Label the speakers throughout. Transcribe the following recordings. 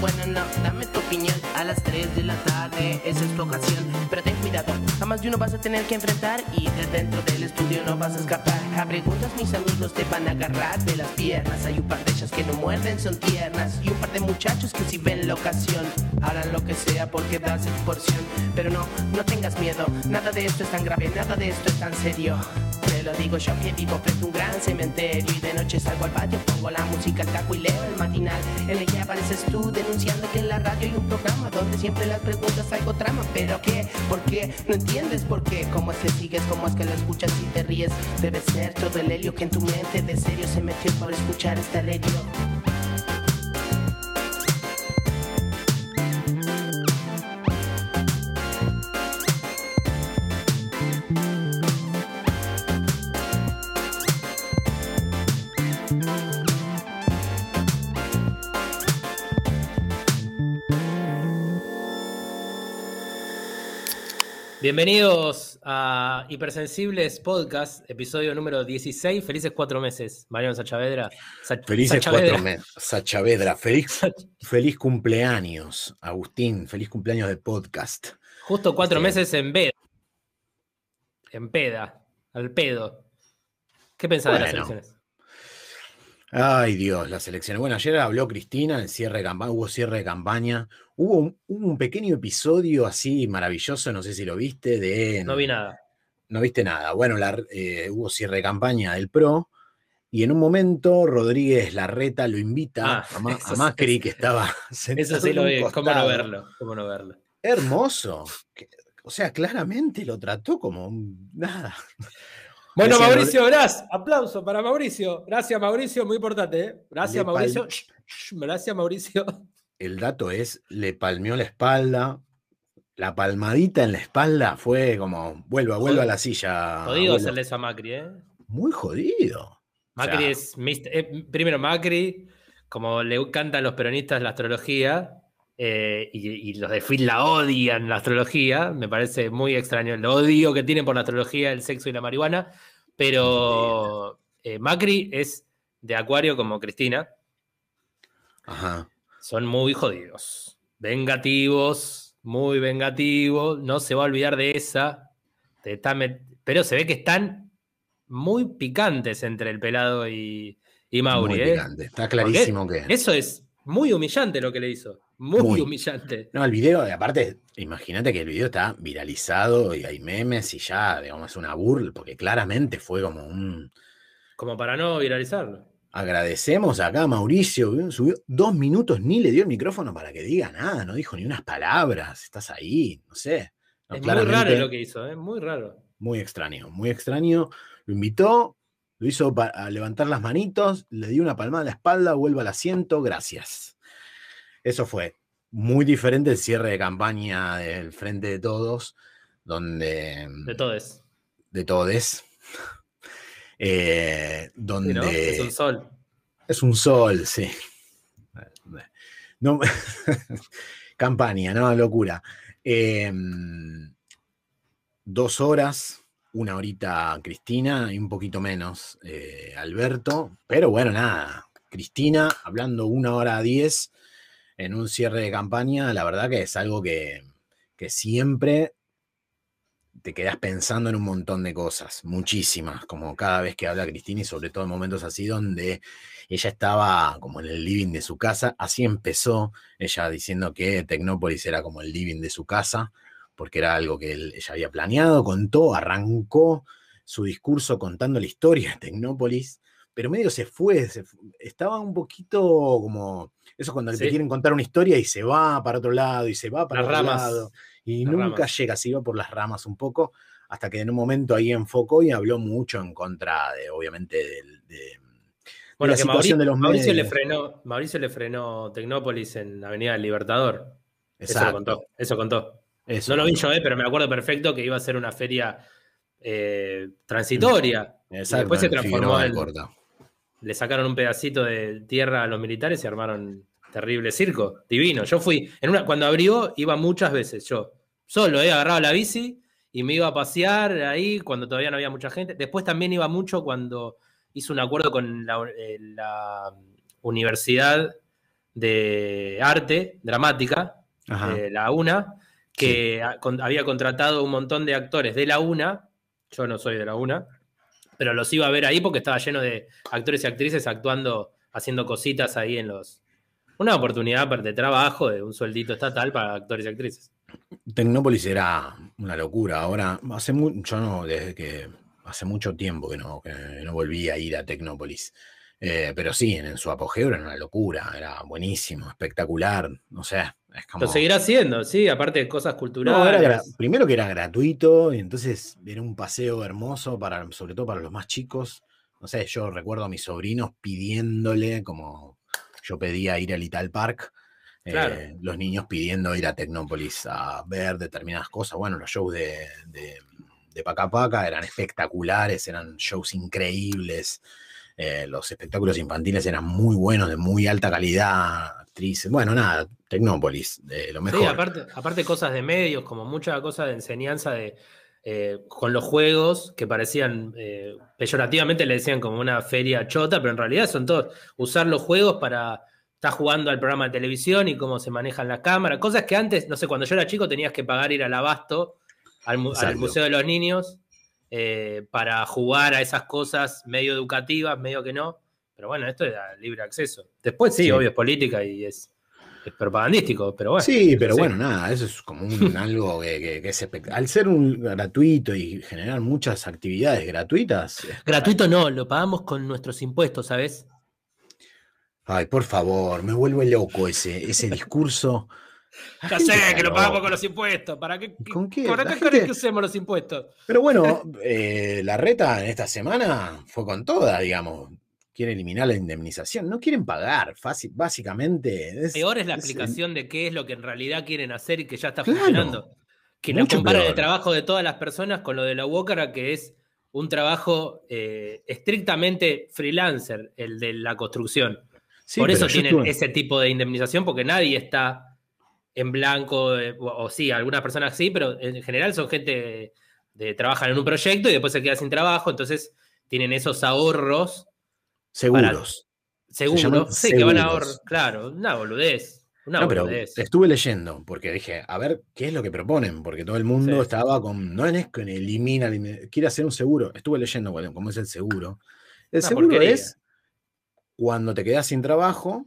Speaker 1: bueno, no, dame tu opinión a las 3 de la tarde, esa es tu ocasión. Pero ten cuidado, a más de uno vas a tener que enfrentar y de dentro del estudio no vas a escapar. A preguntas mis amigos te van a agarrar de las piernas. Hay un par de ellas que no muerden, son tiernas. Y un par de muchachos que si ven la ocasión harán lo que sea por quedarse tu porción. Pero no, no tengas miedo, nada de esto es tan grave, nada de esto es tan serio. Te lo digo yo que vivo frente a un gran cementerio y de noche salgo al patio, pongo la música al taco y leo el matinal en el que apareces tú denunciando que en la radio hay un programa donde siempre las preguntas algo trama. ¿Pero qué? ¿Por qué? ¿No entiendes por qué? ¿Cómo es que sigues? ¿Cómo es que lo escuchas y te ríes? Debe ser todo el helio que en tu mente de serio se metió por escuchar esta radio.
Speaker 2: Bienvenidos a Hipersensibles Podcast, episodio número 16. Felices cuatro meses, Mariano Sachavedra. Sa-
Speaker 3: Felices
Speaker 2: Sachavedra.
Speaker 3: cuatro meses. Sachavedra, feliz, feliz cumpleaños, Agustín. Feliz cumpleaños de podcast.
Speaker 2: Justo cuatro
Speaker 3: Sí.
Speaker 2: meses en peda. En peda, al pedo. ¿Qué pensás de las elecciones?
Speaker 3: Ay, Dios, las elecciones. Bueno, ayer habló Cristina, el cierre de campaña, hubo cierre de campaña. Hubo un, hubo un pequeño episodio así maravilloso, no sé si lo viste, de.
Speaker 2: No vi nada.
Speaker 3: No viste nada. Bueno, la- eh, hubo cierre de campaña del PRO. Y en un momento Rodríguez Larreta lo invita
Speaker 2: Ah,
Speaker 3: a, Ma- a
Speaker 2: eso sí.
Speaker 3: Macri, que estaba sentado
Speaker 2: Eso sí lo vi. ¿Cómo no verlo? ¿Cómo no verlo?
Speaker 3: Hermoso. O sea, claramente lo trató como nada.
Speaker 2: Bueno,
Speaker 3: Decía
Speaker 2: Mauricio, gracias. Aplauso para Mauricio. Gracias, Mauricio. Muy importante, ¿eh? Gracias, Mauricio. Gracias, Mauricio.
Speaker 3: El dato es, le palmeó la espalda. La palmadita en la espalda fue como, vuelva, vuelva a la silla.
Speaker 2: Jodido
Speaker 3: abuelo".
Speaker 2: hacerle eso a Macri, ¿eh?
Speaker 3: Muy jodido.
Speaker 2: Macri
Speaker 3: sea-
Speaker 2: es. eh, primero, Macri, como le encantan los peronistas la astrología, eh, y, y los de Phil la odian la astrología, me parece muy extraño el odio que tienen por la astrología, el sexo y la marihuana. Pero eh, Macri es de Acuario como Cristina,
Speaker 3: Ajá.
Speaker 2: Son muy jodidos, vengativos, muy vengativos, no se va a olvidar de esa, te está met- pero se ve que están muy picantes entre el pelado y, y Mauri.
Speaker 3: Muy
Speaker 2: ¿eh?
Speaker 3: picante. Está clarísimo que.
Speaker 2: Eso es muy humillante lo que le hizo, muy,
Speaker 3: Muy.
Speaker 2: humillante.
Speaker 3: No, el video, aparte, imagínate que el video está viralizado y hay memes y ya, digamos, es una burla, porque claramente fue como un.
Speaker 2: Como para no viralizarlo.
Speaker 3: Agradecemos acá a Mauricio, subió dos minutos, ni le dio el micrófono para que diga nada, no dijo ni unas palabras, estás ahí, no sé. No,
Speaker 2: es muy raro lo que hizo, ¿eh? muy raro.
Speaker 3: muy extraño, muy extraño. Lo invitó, lo hizo pa- a levantar las manitos, le dio una palmada en la espalda, vuelva al asiento, gracias. Eso fue muy diferente el cierre de campaña del Frente de Todos, donde...
Speaker 2: De todos.
Speaker 3: De todes. Eh, donde...
Speaker 2: ¿no? Es un sol.
Speaker 3: Es un sol, sí. No- campaña, no, locura. Eh, dos horas, una horita Cristina y un poquito menos eh, Alberto, pero bueno, nada. Cristina hablando una hora a diez en un cierre de campaña, la verdad que es algo que, que siempre te quedas pensando en un montón de cosas, muchísimas, como cada vez que habla Cristina y sobre todo en momentos así donde ella estaba como en el living de su casa, así empezó ella diciendo que Tecnópolis era como el living de su casa, porque era algo que él- ella había planeado, contó, arrancó su discurso contando la historia de Tecnópolis, pero medio se fue, se fu- estaba un poquito como, eso cuando te quieren contar una historia y se va para otro lado y se va para
Speaker 2: Las
Speaker 3: otro
Speaker 2: ramas.
Speaker 3: lado, y
Speaker 2: Las
Speaker 3: nunca
Speaker 2: ramas.
Speaker 3: llega, se iba por las ramas un poco, hasta que en un momento ahí enfocó y habló mucho en contra de, obviamente, del- de,
Speaker 2: Bueno,
Speaker 3: la
Speaker 2: que
Speaker 3: situación
Speaker 2: Mauricio,
Speaker 3: de los
Speaker 2: Mauricio le frenó, Mauricio le frenó Tecnópolis en Avenida del Libertador. Eso lo
Speaker 3: Exacto.
Speaker 2: contó. Eso contó.
Speaker 3: Eso
Speaker 2: No lo vi
Speaker 3: contó.
Speaker 2: yo, eh, pero me acuerdo perfecto que iba a ser una feria eh, transitoria.
Speaker 3: Exacto,
Speaker 2: después se transformó en-. Le sacaron un pedacito de tierra a los militares y armaron terrible circo. Divino. Yo fui, en una, cuando abrió, iba muchas veces yo. Solo, eh, agarraba la bici y me iba a pasear ahí cuando todavía no había mucha gente. Después también iba mucho cuando hizo un acuerdo con la, eh, la Universidad de Arte Dramática, eh, la UNA, que con- había contratado un montón de actores de la UNA. Yo no soy de la UNA, pero los iba a ver ahí porque estaba lleno de actores y actrices actuando, haciendo cositas ahí en los. Una oportunidad de trabajo, de un sueldito estatal para actores y actrices.
Speaker 3: Tecnópolis era una locura. Ahora, hace mu- yo no, desde que hace mucho tiempo que no, que no volví a ir a Tecnópolis. Eh, pero sí, en, en su apogeo era una locura, era buenísimo, espectacular. No sé, es como.
Speaker 2: Lo seguirá haciendo, sí, aparte de cosas
Speaker 3: No,
Speaker 2: culturales.
Speaker 3: era primero que era gratuito, y entonces era un paseo hermoso para, sobre todo para los más chicos. No sé, yo recuerdo a mis sobrinos pidiéndole, como yo pedía ir al Ital Park, eh, los niños pidiendo ir a Tecnópolis a ver determinadas cosas. Bueno, los shows de, de, de Paca Paca eran espectaculares, eran shows increíbles. eh, los espectáculos infantiles eran muy buenos, de muy alta calidad, actrices. Bueno, nada, Tecnópolis, de lo mejor.
Speaker 2: Sí, aparte, aparte cosas de medios, como mucha cosa de enseñanza de, eh, con los juegos que parecían, eh, peyorativamente le decían como una feria chota, pero en realidad son todos usar los juegos para estar jugando al programa de televisión y cómo se manejan las cámaras, cosas que antes, no sé, cuando yo era chico tenías que pagar ir al abasto, al, mu- al
Speaker 3: Exacto.
Speaker 2: Museo de los Niños, eh, para jugar a esas cosas medio educativas, medio que no, pero bueno, esto es a libre acceso. Después sí,
Speaker 3: Sí.
Speaker 2: obvio, es política y es propagandístico, pero bueno.
Speaker 3: Sí, pero
Speaker 2: sí.
Speaker 3: bueno, nada, eso es como un, algo que, que- que es Al ser un gratuito y generar muchas actividades gratuitas. es-
Speaker 2: Gratuito no, lo pagamos con nuestros impuestos, ¿sabes?
Speaker 3: Ay, por favor, me vuelve loco ese, ese discurso.
Speaker 2: Ya sé que lo pagamos con los impuestos. ¿Para qué?
Speaker 3: ¿Con qué?
Speaker 2: ¿Para qué
Speaker 3: gente-
Speaker 2: que usemos los impuestos?
Speaker 3: Pero bueno, eh, la reta en esta semana fue con toda, digamos. Quiere eliminar la indemnización. No quieren pagar, fácil, básicamente. es-
Speaker 2: Peor es la
Speaker 3: el-
Speaker 2: explicación de qué es lo que en realidad quieren hacer y que ya está
Speaker 3: Claro,
Speaker 2: funcionando. Que
Speaker 3: mucho
Speaker 2: comparan el
Speaker 3: peor.
Speaker 2: trabajo de todas las personas con lo de la Walker, que es un trabajo eh, estrictamente freelancer, el de la construcción.
Speaker 3: Sí,
Speaker 2: Por eso tienen
Speaker 3: estuve-
Speaker 2: ese tipo de indemnización, porque nadie está en blanco, eh, o, o sí, algunas personas sí, pero en general son gente de trabajan en un proyecto y después se queda sin trabajo, entonces tienen esos ahorros
Speaker 3: seguros.
Speaker 2: seguros,
Speaker 3: llaman
Speaker 2: sí, que van a ahorrar, claro, una boludez, una
Speaker 3: No, pero
Speaker 2: boludez.
Speaker 3: estuve leyendo, porque dije, a ver, ¿qué es lo que proponen? Porque todo el mundo
Speaker 2: Sí.
Speaker 3: estaba con, no es que elimina, quiere hacer un seguro. Estuve leyendo cómo es el seguro. El
Speaker 2: Una
Speaker 3: seguro
Speaker 2: porquería.
Speaker 3: es cuando te quedas sin trabajo,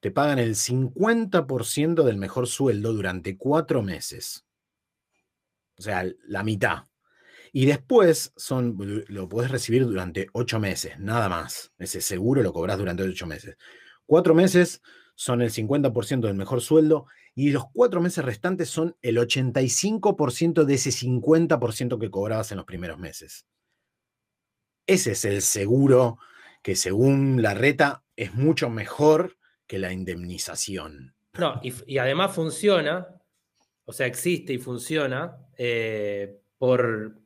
Speaker 3: te pagan el 50% del mejor sueldo durante cuatro meses. O sea, la mitad. Y después son, lo puedes recibir durante ocho meses, nada más. Ese seguro lo cobras durante ocho meses. Cuatro meses son el 50% del mejor sueldo y los cuatro meses restantes son el 85% de ese 50% que cobrabas en los primeros meses. Ese es el seguro que según la reta es mucho mejor que la indemnización.
Speaker 2: No, y, y además funciona, o sea, existe y funciona eh, por,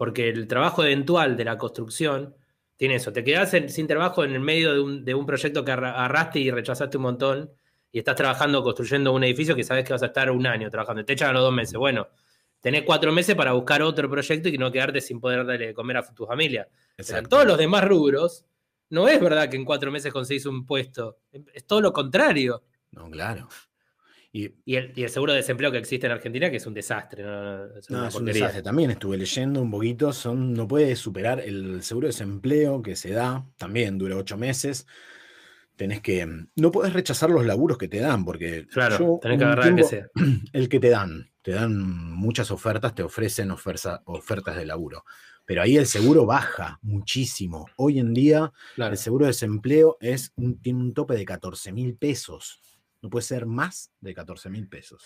Speaker 2: porque el trabajo eventual de la construcción tiene eso. Te quedas en- sin trabajo en el medio de un, de un proyecto que arra- agarraste y rechazaste un montón y estás trabajando, construyendo un edificio que sabes que vas a estar un año trabajando. Te echan a los dos meses. Bueno, tenés cuatro meses para buscar otro proyecto y no quedarte sin poder darle de comer a tu familia. Pero en todos los demás rubros, no es verdad que en cuatro meses conseguís un puesto. Es todo lo contrario.
Speaker 3: No, claro. Y
Speaker 2: Y el, y el seguro de desempleo que existe en Argentina, que es un desastre. No, es
Speaker 3: No,
Speaker 2: una
Speaker 3: es un desastre. También estuve leyendo un poquito, son, no puede superar el seguro de desempleo que se da, también dura ocho meses. Tenés que, no podés rechazar los laburos que te dan, porque
Speaker 2: Claro,
Speaker 3: yo
Speaker 2: tenés que agarrar el que
Speaker 3: tiempo-
Speaker 2: sea.
Speaker 3: el que te dan, te dan muchas ofertas, te ofrecen oferta- ofertas de laburo. Pero ahí el seguro baja muchísimo. Hoy en día
Speaker 2: Claro.
Speaker 3: el seguro de desempleo es un, tiene un tope de 14 mil pesos. No puede ser más de 14 mil pesos.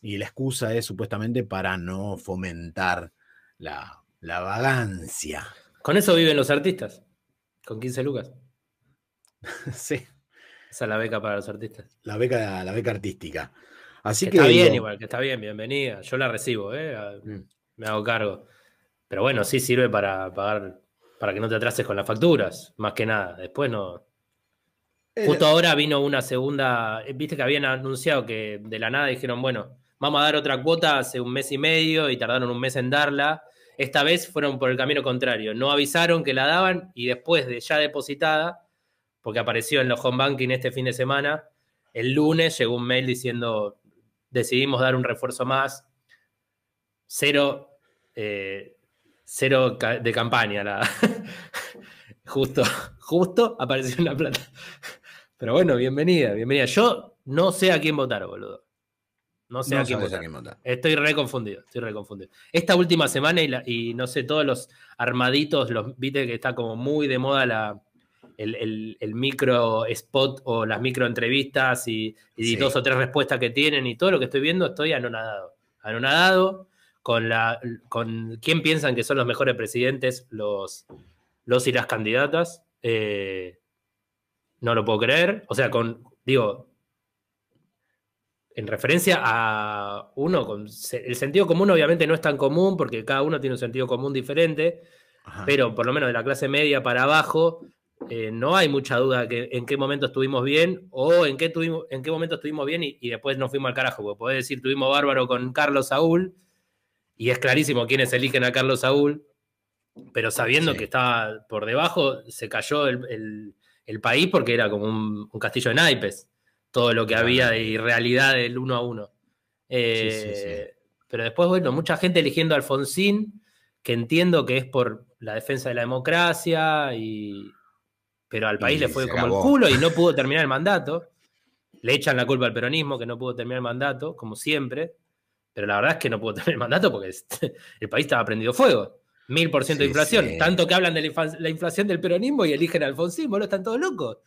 Speaker 3: Y la excusa es supuestamente para no fomentar la, la vagancia.
Speaker 2: Con eso viven los artistas. Con 15 lucas.
Speaker 3: sí,
Speaker 2: Esa es la beca para los artistas.
Speaker 3: la beca, la beca artística. Así
Speaker 2: Que
Speaker 3: que,
Speaker 2: está bien igual, que está bien, bienvenida. Yo la recibo, ¿eh?
Speaker 3: Mm.
Speaker 2: me hago cargo. Pero bueno, sí sirve para pagar, para que no te atrases con las facturas, más que nada. Después no.
Speaker 3: Eh,
Speaker 2: Justo ahora vino una segunda, eh, viste que habían anunciado que de la nada dijeron, bueno, vamos a dar otra cuota hace un mes y medio y tardaron un mes en darla Esta vez fueron por el camino contrario. No avisaron que la daban y después de ya depositada, porque apareció en los home banking este fin de semana, el lunes llegó un mail diciendo decidimos dar un refuerzo más. Cero, eh, cero de campaña. Justo, justo apareció una plata. Pero bueno, bienvenida, bienvenida. Yo no sé a quién votar, boludo. No sé a, quién votar. Estoy reconfundido, estoy reconfundido. Esta última semana y, no sé, todos los armaditos, los viste que está como muy de moda la, el, micro spot o las micro entrevistas y, dos o tres respuestas que tienen y todo lo que estoy viendo, estoy anonadado. Anonadado con la con quién piensan que son los mejores presidentes, los, los y las candidatas. Eh, no lo puedo creer. O sea, con, digo, en referencia a uno, con, el sentido común obviamente no es tan común porque cada uno tiene un sentido común diferente, pero por lo menos de la clase media para abajo, eh, no hay mucha duda que en qué momento estuvimos bien o en qué, tuvimos, en qué momento estuvimos bien y, después nos fuimos al carajo. Porque podés decir, tuvimos bárbaro con Carlos Saúl y es clarísimo quiénes eligen a Carlos Saúl, pero sabiendo que estaba por debajo, se cayó el, país porque era como un castillo de naipes todo lo que había de irrealidad del uno a uno. Eh, pero después, bueno, mucha gente eligiendo a Alfonsín, que entiendo que es por la defensa de la democracia, y... pero al país le fue como el culo y no pudo terminar el mandato. Le echan la culpa al peronismo que no pudo terminar el mandato, como siempre. Pero la verdad es que no pudo terminar el mandato porque el país estaba prendido fuego. Mil por ciento de inflación. Tanto que hablan de la inflación del peronismo y eligen a Alfonsín, boludo, están todos locos.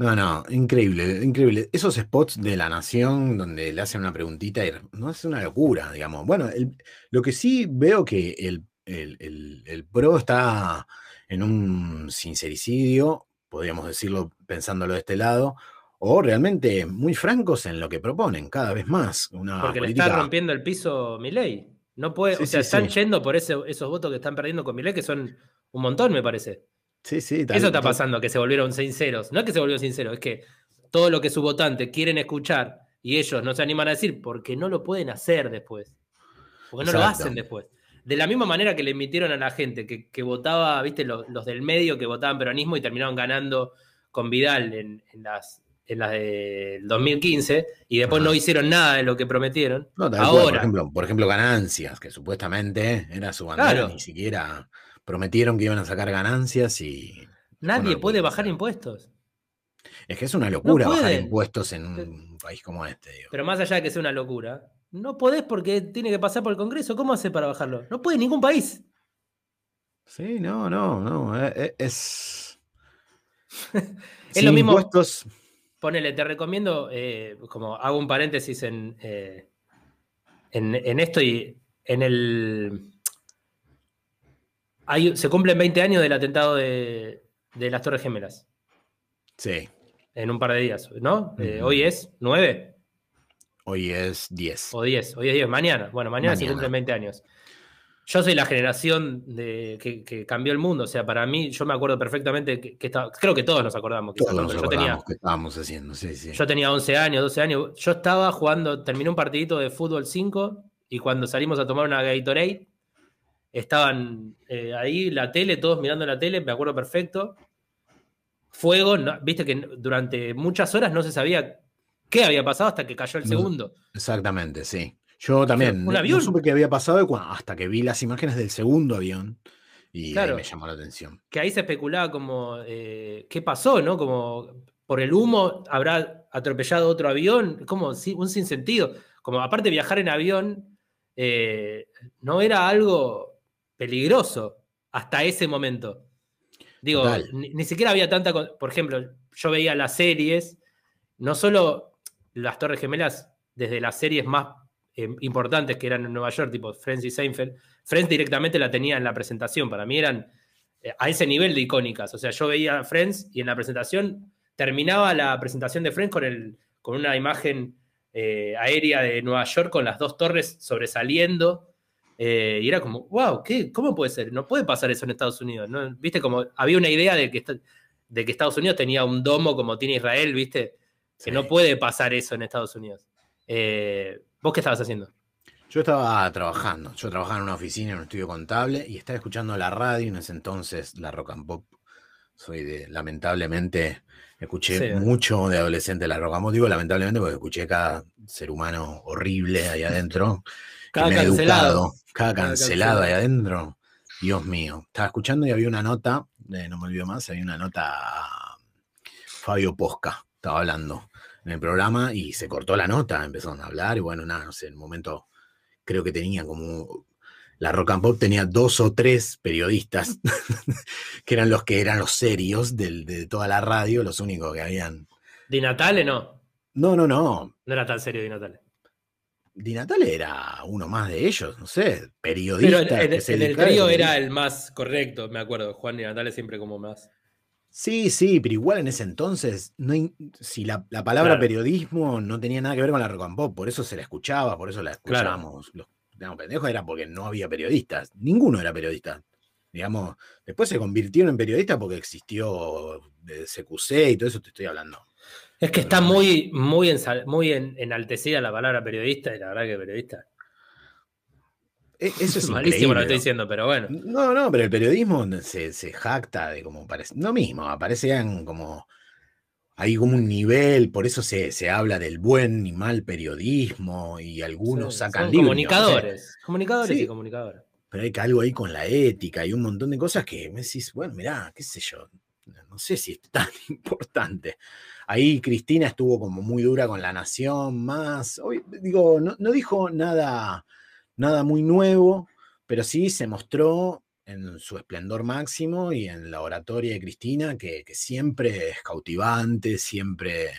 Speaker 3: No, no, increíble, increíble. Esos spots de la nación donde le hacen una preguntita y no es una locura, digamos. Bueno, lo que sí veo que el, el, PRO está en un sincericidio, podríamos decirlo pensándolo de este lado, o realmente muy francos en lo que proponen, cada vez más. Una
Speaker 2: Porque le está rompiendo el piso Milei. No puede, o sea, están yendo por ese, esos votos que están perdiendo con Milei, que son un montón, me parece.
Speaker 3: Sí, sí.
Speaker 2: Eso está pasando, que se volvieron sinceros. No es que se volvieron sinceros, es que todo lo que sus votantes quieren escuchar y ellos no se animan a decir porque no lo pueden hacer después. Porque no lo hacen después. De la misma manera que le emitieron a la gente que, votaba, viste, los, del medio que votaban peronismo y terminaron ganando con Vidal en, las en las del 2015 y después no hicieron nada de lo que prometieron. Ahora,
Speaker 3: por, ejemplo, por ejemplo, ganancias, que supuestamente era su bandera, ni siquiera prometieron que iban a sacar ganancias y...
Speaker 2: Nadie puede bajar impuestos.
Speaker 3: Es que es una locura bajar impuestos en un país como este.
Speaker 2: Pero más allá de que sea una locura, no podés porque tiene que pasar por el Congreso. ¿Cómo hace para bajarlo? No puede ningún país.
Speaker 3: Sí, no, no, no. Eh, eh, es.
Speaker 2: es lo mismo. Impuestos... Ponele, te recomiendo, eh, como hago un paréntesis en, en esto y en el se cumplen 20 años del atentado de, las Torres Gemelas.
Speaker 3: Sí.
Speaker 2: En un par de días, ¿no? Eh, hoy es 9.
Speaker 3: Hoy es 10.
Speaker 2: O 10, hoy es 10. Mañana. Bueno, mañana, se cumplen 20 años. Yo soy la generación de, que, cambió el mundo. O sea, para mí, yo me acuerdo perfectamente que, creo que todos nos acordamos.
Speaker 3: Todos nos yo tenía, que estábamos haciendo, sí, sí.
Speaker 2: Yo tenía 11 años, 12 años. Yo estaba jugando, terminé un partidito de fútbol 5 y cuando salimos a tomar una Gatorade, Estaban eh, ahí, la tele, todos mirando la tele, me acuerdo perfecto. Fuego, viste que durante muchas horas no se sabía qué había pasado hasta que cayó el segundo.
Speaker 3: Exactamente, sí. Yo también no, supe qué había pasado hasta que vi las imágenes del segundo avión y me llamó la atención.
Speaker 2: Que ahí se especulaba como eh, qué pasó, ¿no? Como por el humo habrá atropellado otro avión, como un sinsentido. Como aparte viajar en avión eh, no era algo peligroso hasta ese momento. Digo, ni, siquiera había tanta. Por ejemplo, yo veía las series, no solo las Torres Gemelas, desde las series más eh, importantes que eran en Nueva York, tipo Friends y Seinfeld, Friends directamente la tenía en la presentación. Para mí eran eh, a ese nivel de icónicas. O sea, yo veía Friends y en la presentación terminaba la presentación de Friends con, el, con una imagen eh, aérea de Nueva York con las dos torres sobresaliendo eh, y era como, wow, ¿qué? ¿cómo puede ser? No puede pasar eso en Estados Unidos. ¿no? ¿Viste? Como había una idea de que, de que Estados Unidos tenía un domo como tiene Israel, ¿viste? Que no puede pasar eso en Estados Unidos. Eh, ¿Vos qué estabas haciendo?
Speaker 3: Yo estaba trabajando, yo trabajaba en una oficina, en un estudio contable, y estaba escuchando la radio, en ese entonces la rock and pop. Soy de, lamentablemente, escuché
Speaker 2: Sí.
Speaker 3: mucho de adolescente la rock and pop. Digo lamentablemente porque escuché cada ser humano horrible ahí adentro. que
Speaker 2: Cada
Speaker 3: me
Speaker 2: cancelado.
Speaker 3: educado, cada
Speaker 2: Cada
Speaker 3: cancelado ahí
Speaker 2: cancelado.
Speaker 3: adentro. Dios mío. Estaba escuchando y había una nota, eh, no me olvido más, había una nota a Fabio Posca, estaba hablando en el programa y se cortó la nota, empezaron a hablar y bueno, nada, no sé, en un momento creo que tenía como... La Rock and Pop tenía dos o tres periodistas que eran los que eran los serios del- de toda la radio, los únicos que habían...
Speaker 2: Di Natale no.
Speaker 3: No, no, no.
Speaker 2: No era tan serio Di Natale.
Speaker 3: Di Natale era uno más de ellos, no sé,
Speaker 2: Pero
Speaker 3: periodista.
Speaker 2: en,
Speaker 3: que se
Speaker 2: en el trío era el más correcto, me acuerdo. Juan Di Natale siempre como más.
Speaker 3: Sí, sí, pero igual en ese entonces, no si la, la palabra
Speaker 2: Claro.
Speaker 3: periodismo no tenía nada que ver con la rock and pop, por eso se la escuchaba, por eso la
Speaker 2: Claro.
Speaker 3: escuchábamos. Los digamos, pendejos era porque no había periodistas, ninguno era periodista. Digamos, después se convirtieron en periodistas porque existió eh, CQC y todo eso te estoy hablando.
Speaker 2: Es que está muy, muy, muy en- enaltecida la palabra periodista y la verdad que periodista.
Speaker 3: E- Eso es
Speaker 2: Malísimo lo que estoy diciendo, pero bueno.
Speaker 3: No, no, pero el periodismo se, se jacta de como parece. No mismo, aparecían como. Hay como un nivel, por eso se, se habla del buen y mal periodismo y algunos
Speaker 2: Sí,
Speaker 3: sacan
Speaker 2: son
Speaker 3: libros.
Speaker 2: comunicadores. Comunicadores
Speaker 3: Sí.
Speaker 2: y comunicadores.
Speaker 3: Pero hay algo ahí con la ética y un montón de cosas que me decís, bueno, mirá, qué sé yo, no sé si es tan importante. Ahí Cristina estuvo como muy dura con la nación, más, hoy, digo, no, no dijo nada, nada muy nuevo, pero sí se mostró en su esplendor máximo y en la oratoria de Cristina, que, que siempre es cautivante, siempre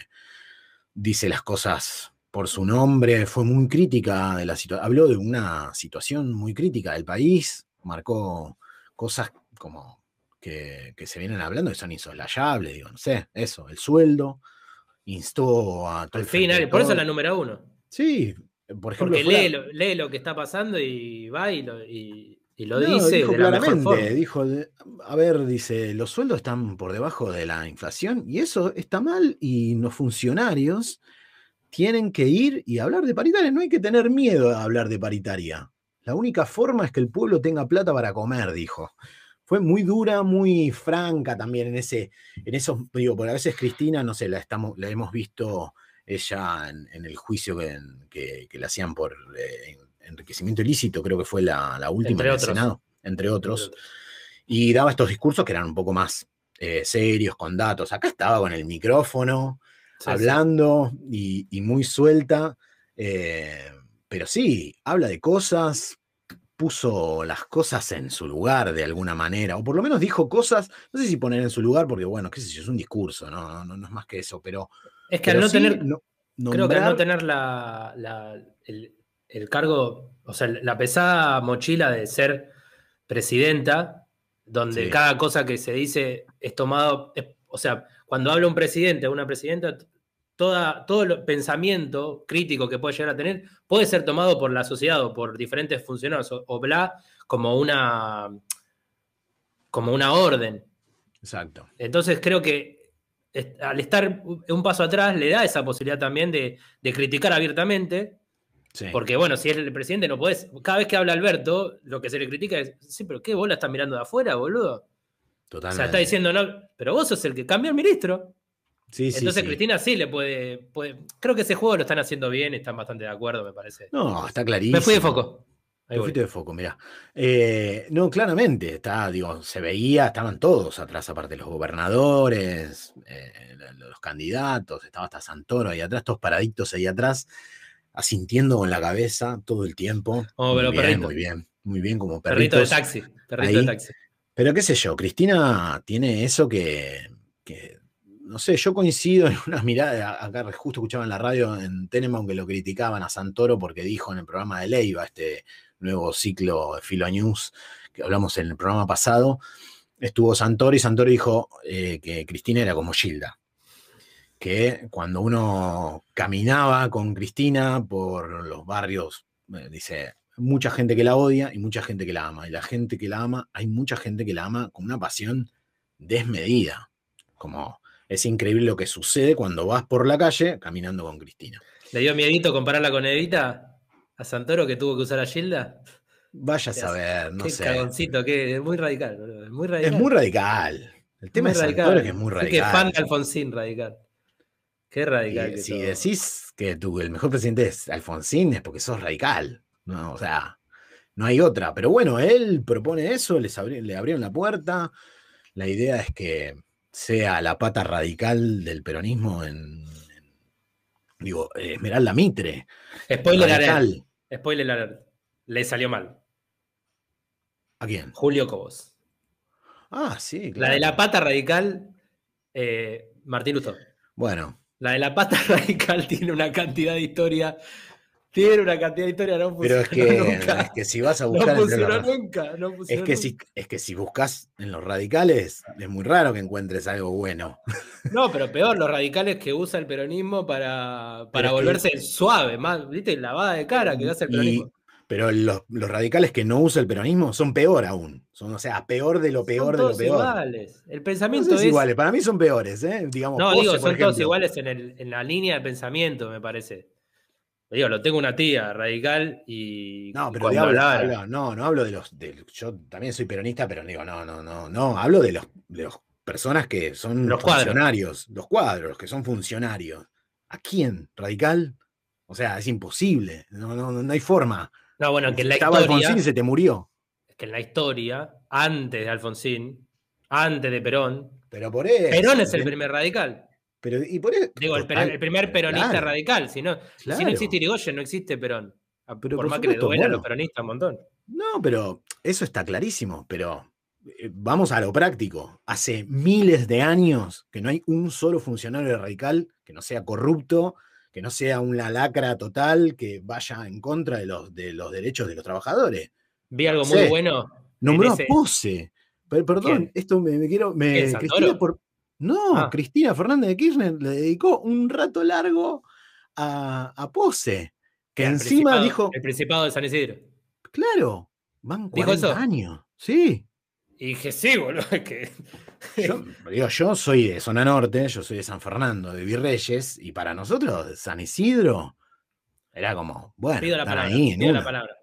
Speaker 3: dice las cosas por su nombre, fue muy crítica de la situación, habló de una situación muy crítica del país, marcó cosas como que, que se vienen hablando que son insoslayables, digo, no sé, eso, el sueldo, instó a todo
Speaker 2: Al final, por eso es la número uno.
Speaker 3: Sí, por ejemplo,
Speaker 2: Porque
Speaker 3: la-
Speaker 2: lee lo, que está pasando y va y lo, y, y lo
Speaker 3: No,
Speaker 2: dice
Speaker 3: dijo
Speaker 2: de la mejor
Speaker 3: claramente,
Speaker 2: forma.
Speaker 3: dijo, a ver, dice, los sueldos están por debajo de la inflación y eso está mal y los funcionarios tienen que ir y hablar de paritaria, no hay que tener miedo a hablar de paritaria. La única forma es que el pueblo tenga plata para comer, dijo. Fue muy dura, muy franca también en ese, en esos, digo, porque a veces Cristina, no sé, la estamos, la hemos visto ella en, en el juicio que, que- que le hacían por eh, enriquecimiento ilícito, creo que fue la, la última
Speaker 2: Entre
Speaker 3: en el
Speaker 2: otros.
Speaker 3: Senado, entre otros, y daba estos discursos que eran un poco más eh, serios, con datos. Acá estaba con el micrófono,
Speaker 2: Sí, sí.
Speaker 3: hablando y, y muy suelta, eh, pero sí, habla de cosas, puso las cosas en su lugar de alguna manera, o por lo menos dijo cosas, no sé si poner en su lugar, porque bueno, qué sé yo, es un discurso, no, no, no, no es más que eso, pero...
Speaker 2: Es que
Speaker 3: pero
Speaker 2: al no
Speaker 3: sí
Speaker 2: tener,
Speaker 3: no-
Speaker 2: creo que al no tener la, la- el, el cargo, o sea, la pesada mochila de ser presidenta, donde
Speaker 3: Sí.
Speaker 2: cada cosa que se dice es tomado, es- o sea, cuando habla un presidente o una presidenta, toda, todo el pensamiento crítico que puede llegar a tener puede ser tomado por la sociedad o por diferentes funcionarios o, o bla como una, como una orden.
Speaker 3: Exacto.
Speaker 2: Entonces creo que al estar un paso atrás le da esa posibilidad también de, de criticar abiertamente,
Speaker 3: Sí.
Speaker 2: porque bueno, si es el presidente no podés, cada vez que habla Alberto, lo que se le critica es, sí, pero ¿qué bola estás mirando de afuera, boludo? O
Speaker 3: Totalmente.
Speaker 2: sea, está diciendo, no, pero vos sos el que cambia el ministro.
Speaker 3: Sí, sí,
Speaker 2: Entonces
Speaker 3: sí.
Speaker 2: Cristina sí le puede, puede, creo que ese juego lo están haciendo bien, están bastante de acuerdo, me parece.
Speaker 3: No, está clarísimo.
Speaker 2: Me fui de foco. Ahí
Speaker 3: Te fuiste de foco, mirá. Eh, no, claramente, está, digo, se veía, estaban todos atrás, aparte los gobernadores, eh, los candidatos, estaba hasta Santoro ahí atrás, todos paraditos ahí atrás, asintiendo con la cabeza todo el tiempo.
Speaker 2: Como
Speaker 3: muy bien,
Speaker 2: perrito.
Speaker 3: muy bien, muy bien, como
Speaker 2: Perrito de
Speaker 3: perritos.
Speaker 2: taxi, perrito
Speaker 3: ahí.
Speaker 2: de taxi.
Speaker 3: Pero qué sé yo, Cristina tiene eso que, que, no sé, yo coincido en unas miradas, acá justo escuchaba en la radio en Tenenbaum que lo criticaban a Santoro porque dijo en el programa de Leiva, este nuevo ciclo Filo News que hablamos en el programa pasado, estuvo Santoro y Santoro dijo eh, que Cristina era como Gilda, que cuando uno caminaba con Cristina por los barrios, eh, dice, mucha gente que la odia y mucha gente que la ama. Y la gente que la ama, hay mucha gente que la ama con una pasión desmedida. Como es increíble lo que sucede cuando vas por la calle caminando con Cristina.
Speaker 2: ¿Le dio miedito compararla con Evita? A Santoro que tuvo que usar a Gilda.
Speaker 3: Vaya a saber, no
Speaker 2: qué
Speaker 3: sé.
Speaker 2: cagoncito, que es muy radical, boludo, es muy radical.
Speaker 3: Es muy radical. El tema
Speaker 2: Muy
Speaker 3: de Santoro es que es muy radical.
Speaker 2: que fan de Alfonsín radical. Qué radical.
Speaker 3: Y
Speaker 2: que
Speaker 3: si
Speaker 2: sos.
Speaker 3: decís que el mejor presidente es Alfonsín, es porque sos radical. No, o sea, no hay otra. Pero bueno, él propone eso, les abri- le abrieron la puerta. La idea es que sea la pata radical del peronismo en, en- digo, Esmeralda Mitre.
Speaker 2: Spoiler
Speaker 3: radical.
Speaker 2: Spoiler alert. Le salió mal.
Speaker 3: ¿A quién?
Speaker 2: Julio Cobos.
Speaker 3: Ah, sí,
Speaker 2: La
Speaker 3: claro.
Speaker 2: de la pata radical, eh, Martín Lustó.
Speaker 3: Bueno,
Speaker 2: La de la pata radical tiene una cantidad de historia. Tiene una cantidad de historia, no
Speaker 3: pero es que,
Speaker 2: nunca.
Speaker 3: es que si vas a
Speaker 2: no
Speaker 3: buscar entre
Speaker 2: funcionó
Speaker 3: los-
Speaker 2: nunca. no
Speaker 3: Es
Speaker 2: funcionó
Speaker 3: que,
Speaker 2: nunca.
Speaker 3: si, es que si buscas en los radicales, es muy raro que encuentres algo bueno.
Speaker 2: No, pero peor, los radicales que usa el peronismo para, para
Speaker 3: es que-
Speaker 2: volverse suave, más, ¿viste? Lavada de cara que hace el
Speaker 3: Y-
Speaker 2: peronismo.
Speaker 3: pero los, los radicales que no usan el peronismo son peor aún. Son, o sea, peor de lo peor
Speaker 2: son
Speaker 3: de lo
Speaker 2: todos
Speaker 3: peor.
Speaker 2: iguales. El
Speaker 3: No
Speaker 2: pensamiento
Speaker 3: sé si
Speaker 2: es.
Speaker 3: iguales, para mí son peores, ¿eh? Digamos,
Speaker 2: No,
Speaker 3: Pose,
Speaker 2: digo, son todos iguales en, el- en la línea de pensamiento, me parece. Digo, lo tengo una tía radical y.
Speaker 3: No, pero hablo- no, no hablo de los, de- Yo también soy peronista, pero digo, no, no, no, no. Hablo de los, de los personas que son
Speaker 2: Los cuadros.
Speaker 3: funcionarios, los cuadros, los que son funcionarios. ¿A quién? ¿Radical? O sea, es imposible. No, no, no hay forma.
Speaker 2: No, bueno, que en la
Speaker 3: Estaba
Speaker 2: historia.
Speaker 3: Alfonsín y se te murió.
Speaker 2: que en la historia, antes de Alfonsín, antes de Perón,
Speaker 3: Pero por eso.
Speaker 2: Perón es el primer radical.
Speaker 3: Pero, y por eso,
Speaker 2: Digo, el,
Speaker 3: total,
Speaker 2: per- el primer peronista
Speaker 3: claro,
Speaker 2: radical. Si no, si no existe Irigoyen, no existe Perón. A-
Speaker 3: Pero
Speaker 2: por
Speaker 3: por
Speaker 2: más que le duela a los peronistas un montón.
Speaker 3: No, pero eso está clarísimo. Pero eh, vamos a lo práctico. Hace miles de años que no hay un solo funcionario radical que no sea corrupto, que no sea una lacra total, que vaya en contra de los, de los derechos de los trabajadores.
Speaker 2: Vi algo muy bueno.
Speaker 3: Nombró a Pose. Per- perdón,
Speaker 2: ¿Quién?
Speaker 3: esto me, me quiero. Me,
Speaker 2: ¿Quién,
Speaker 3: Cristina por- no,
Speaker 2: Ah.
Speaker 3: Cristina Fernández de Kirchner le dedicó un rato largo a, a Pose. Que
Speaker 2: el
Speaker 3: encima dijo.
Speaker 2: El Principado de San Isidro.
Speaker 3: Claro, van
Speaker 2: ¿Dijo
Speaker 3: 40
Speaker 2: eso?
Speaker 3: años. Sí.
Speaker 2: Y dije, sí, boludo. que-
Speaker 3: Yo, digo, yo soy de zona norte, yo soy de San Fernando, de Virreyes, y para nosotros San Isidro era como, bueno,
Speaker 2: pido la palabra.
Speaker 3: ahí
Speaker 2: pido la palabra.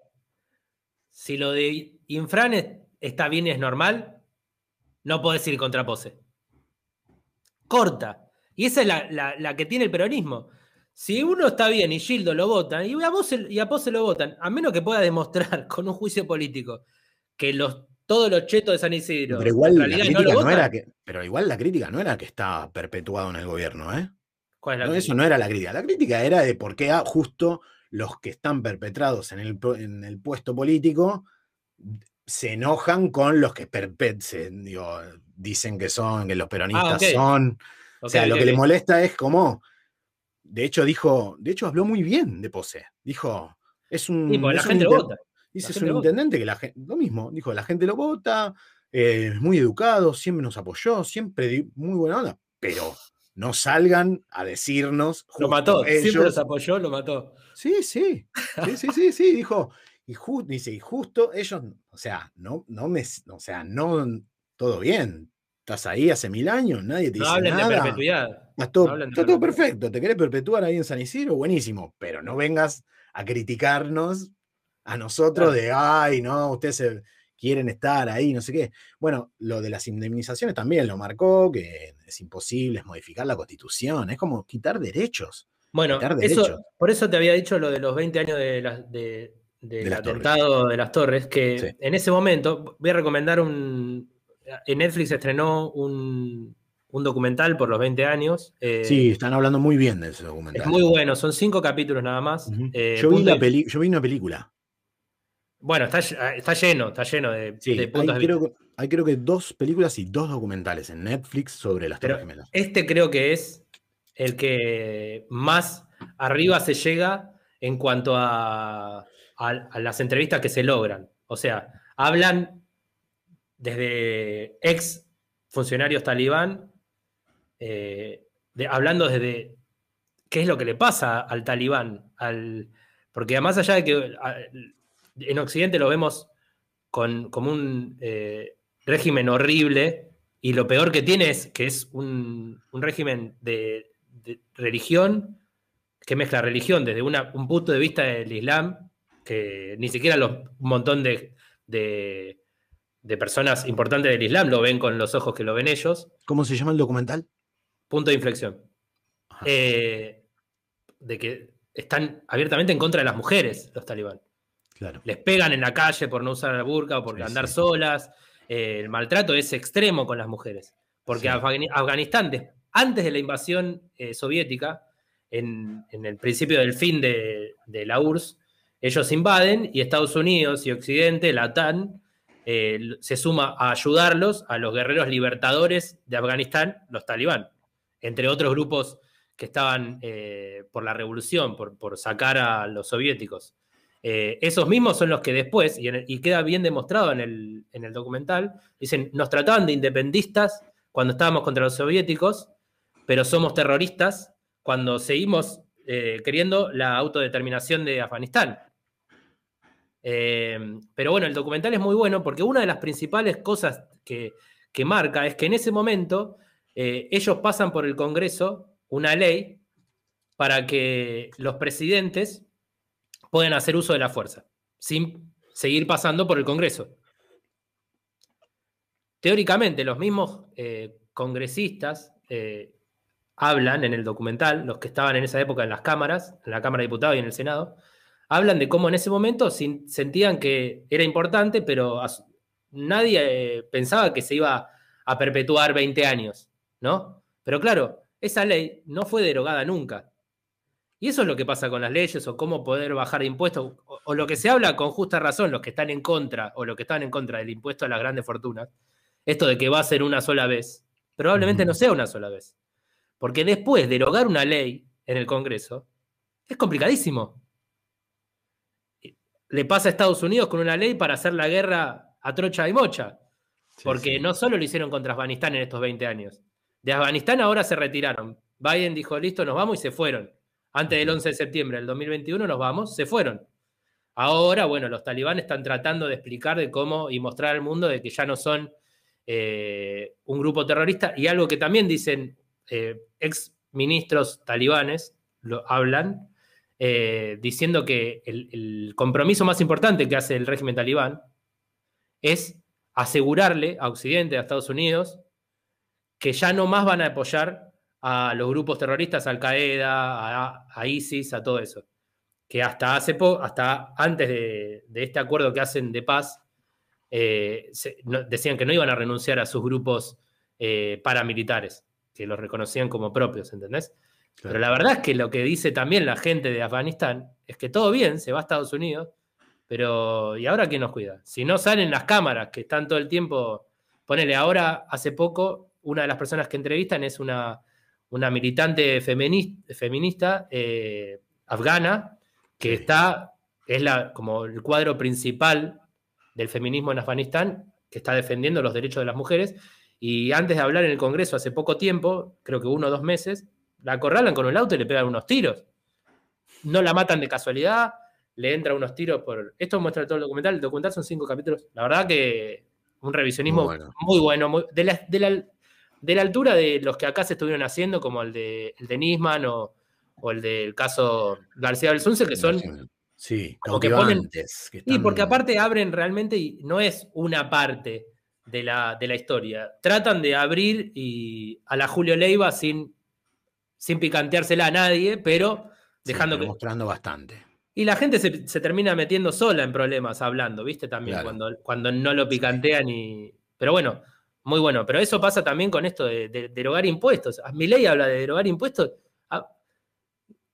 Speaker 2: Si lo de Infran es- está bien y es normal, no podés ir contra Pose. Corta. Y esa es la, la- la que tiene el peronismo. Si uno está bien y Gildo lo votan, y a, vos, y a Pose lo votan, a menos que pueda demostrar con un juicio político que los, todos los chetos de San Isidro
Speaker 3: Pero igual, la crítica
Speaker 2: no
Speaker 3: era que, pero igual la crítica no era que está perpetuado en el gobierno, ¿eh?
Speaker 2: ¿cuál es la
Speaker 3: No, eso no era la crítica. La crítica era de por qué ah, justo los que están perpetrados en el, en el puesto político se enojan con los que perpet- se- digo, dicen que son, que los peronistas
Speaker 2: Ah, ok.
Speaker 3: son. o sea, lo que le molesta es como. De hecho, dijo, de hecho, habló muy bien de Pose. Dijo, es un.
Speaker 2: La
Speaker 3: un
Speaker 2: gente lo vota.
Speaker 3: Dice, es un
Speaker 2: vota.
Speaker 3: intendente que la gente. Lo mismo, dijo, la gente lo vota, eh, es muy educado, siempre nos apoyó, siempre muy buena onda, pero no salgan a decirnos.
Speaker 2: Lo mató. Siempre los apoyó, lo mató.
Speaker 3: Sí, sí, sí, sí, sí, sí, dijo. Y ju- dice, y justo ellos, o sea, no, no me, o sea, no, todo bien. Estás ahí hace mil años, nadie te
Speaker 2: No
Speaker 3: dice
Speaker 2: hablen de
Speaker 3: nada.
Speaker 2: perpetuidad.
Speaker 3: Está todo,
Speaker 2: no hablen de
Speaker 3: está todo
Speaker 2: perpetuidad.
Speaker 3: perfecto. ¿Te querés perpetuar ahí en San Isidro? Buenísimo. Pero no vengas a criticarnos a nosotros
Speaker 2: Claro.
Speaker 3: de, ay, no, ustedes se- quieren estar ahí, no sé qué. Bueno, lo de las indemnizaciones también lo marcó, que es imposible, es modificar la constitución, es como quitar derechos.
Speaker 2: Bueno,
Speaker 3: quitar
Speaker 2: eso,
Speaker 3: derechos.
Speaker 2: por eso te había dicho lo de los 20 años de la- de- del
Speaker 3: De torres.
Speaker 2: atentado de las torres, que
Speaker 3: Sí.
Speaker 2: en ese momento voy a recomendar un... En Netflix estrenó un, un documental por los 20 años. eh,
Speaker 3: Sí, están hablando muy bien de ese documental.
Speaker 2: Es muy bueno, son cinco capítulos nada más. Eh,
Speaker 3: yo, vi la peli- yo vi una película.
Speaker 2: Bueno, está, está lleno, está lleno de,
Speaker 3: Sí,
Speaker 2: de
Speaker 3: hay
Speaker 2: puntos de
Speaker 3: creo, hay creo que dos películas y dos documentales en Netflix sobre las
Speaker 2: Pero
Speaker 3: Torres Gemelas.
Speaker 2: este creo que es el que más arriba se llega en cuanto a, a- las entrevistas que se logran. O sea, hablan desde ex funcionarios talibán, eh, hablando desde qué es lo que le pasa al talibán, al, porque más allá de que en Occidente lo vemos con, como un eh, régimen horrible y lo peor que tiene es que es un, un régimen de, de religión que mezcla religión desde una- un punto de vista del Islam que ni siquiera los, un montón de, de, de personas importantes del Islam lo ven con los ojos que lo ven ellos.
Speaker 3: ¿Cómo se llama el documental?
Speaker 2: Punto de inflexión.
Speaker 3: Ajá.
Speaker 2: Eh, de que están abiertamente en contra de las mujeres, los talibán.
Speaker 3: Claro.
Speaker 2: Les pegan en la calle por no usar la burka o por
Speaker 3: Sí,
Speaker 2: andar
Speaker 3: sí.
Speaker 2: solas. Eh, el maltrato es extremo con las mujeres. Porque
Speaker 3: Sí.
Speaker 2: Afganistán, antes de la invasión eh, soviética, en, en el principio del fin de, de la URSS, ellos invaden y Estados Unidos y Occidente, la OTAN, eh, se suma a ayudarlos a los guerreros libertadores de Afganistán, los talibán, entre otros grupos que estaban eh, por la revolución, por, por sacar a los soviéticos. Eh, esos mismos son los que después, y queda bien demostrado en el, en el documental, dicen, nos trataban de independistas cuando estábamos contra los soviéticos, pero somos terroristas cuando seguimos eh, queriendo la autodeterminación de Afganistán. Eh, pero bueno, el documental es muy bueno porque una de las principales cosas que, que marca es que en ese momento eh, ellos pasan por el Congreso una ley para que los presidentes puedan hacer uso de la fuerza, sin seguir pasando por el Congreso. Teóricamente, los mismos eh, congresistas hablan en el documental, los que estaban en esa época en las cámaras, en la Cámara de Diputados y en el Senado, hablan de cómo en ese momento sin- sentían que era importante, pero as- nadie eh, pensaba que se iba a perpetuar 20 años, ¿no? Pero claro, esa ley no fue derogada nunca. Y eso es lo que pasa con las leyes o cómo poder bajar impuestos, o, o lo que se habla con justa razón, los que están en contra o los que están en contra del impuesto a las grandes fortunas, esto de que va a ser una sola vez, probablemente no sea una sola vez. Porque después derogar una ley en el Congreso es complicadísimo. Le pasa a Estados Unidos con una ley para hacer la guerra a trocha y mocha.
Speaker 3: Sí,
Speaker 2: Porque
Speaker 3: sí.
Speaker 2: no solo lo hicieron contra Afganistán en estos 20 años. De Afganistán ahora se retiraron. Biden dijo, listo, nos vamos y se fueron. Antes del
Speaker 3: Ujú.
Speaker 2: 11 de septiembre del 2021 nos vamos, se fueron. Ahora, bueno, los talibanes están tratando de explicar de cómo y mostrar al mundo de que ya no son eh, un grupo terrorista. Y algo que también dicen eh, ex ministros talibanes, lo hablan, eh, diciendo que el, compromiso más importante que hace el régimen talibán es asegurarle a Occidente, a Estados Unidos, que ya no más van a apoyar a los grupos terroristas, Al Qaeda, a, ISIS, a todo eso. Que hasta hace hasta antes de, este acuerdo que hacen de paz, eh, decían que no iban a renunciar a sus grupos eh, paramilitares, que los reconocían como propios, ¿entendés?
Speaker 3: Claro.
Speaker 2: Pero la verdad es que lo que dice también la gente de Afganistán es que todo bien, se va a Estados Unidos, pero ¿y ahora quién nos cuida? Si no salen las cámaras que están todo el tiempo, ponele, ahora hace poco, una de las personas que entrevistan es una, una militante femini- feminista eh, afgana que está, es la, como el cuadro principal del feminismo en Afganistán, que está defendiendo los derechos de las mujeres, y antes de hablar en el Congreso hace poco tiempo, creo que uno o dos meses, la acorralan con un auto y le pegan unos tiros. No la matan de casualidad, le entran unos tiros por... Esto muestra todo el documental, el documental son cinco capítulos. La verdad que un revisionismo
Speaker 3: Muy
Speaker 2: muy
Speaker 3: bueno.
Speaker 2: bueno, muy- de, la, de, la, de la altura de los que acá se estuvieron haciendo, como el de, el de Nisman o, o el del caso García Belsunce, que son
Speaker 3: Sí,
Speaker 2: como que ponen-
Speaker 3: que
Speaker 2: Sí, porque aparte abren realmente y no es una parte de la, de la historia. Tratan de abrir y a la Julio Leiva sin, sin picanteársela a nadie, pero
Speaker 3: sí,
Speaker 2: dejando
Speaker 3: pero
Speaker 2: que.
Speaker 3: mostrando bastante.
Speaker 2: Y la gente se, se termina metiendo sola en problemas hablando, ¿viste? También
Speaker 3: Claro.
Speaker 2: cuando, cuando no lo picantean y. Pero bueno, muy bueno. Pero eso pasa también con esto de, de derogar impuestos. Mi ley habla de derogar impuestos. Ah,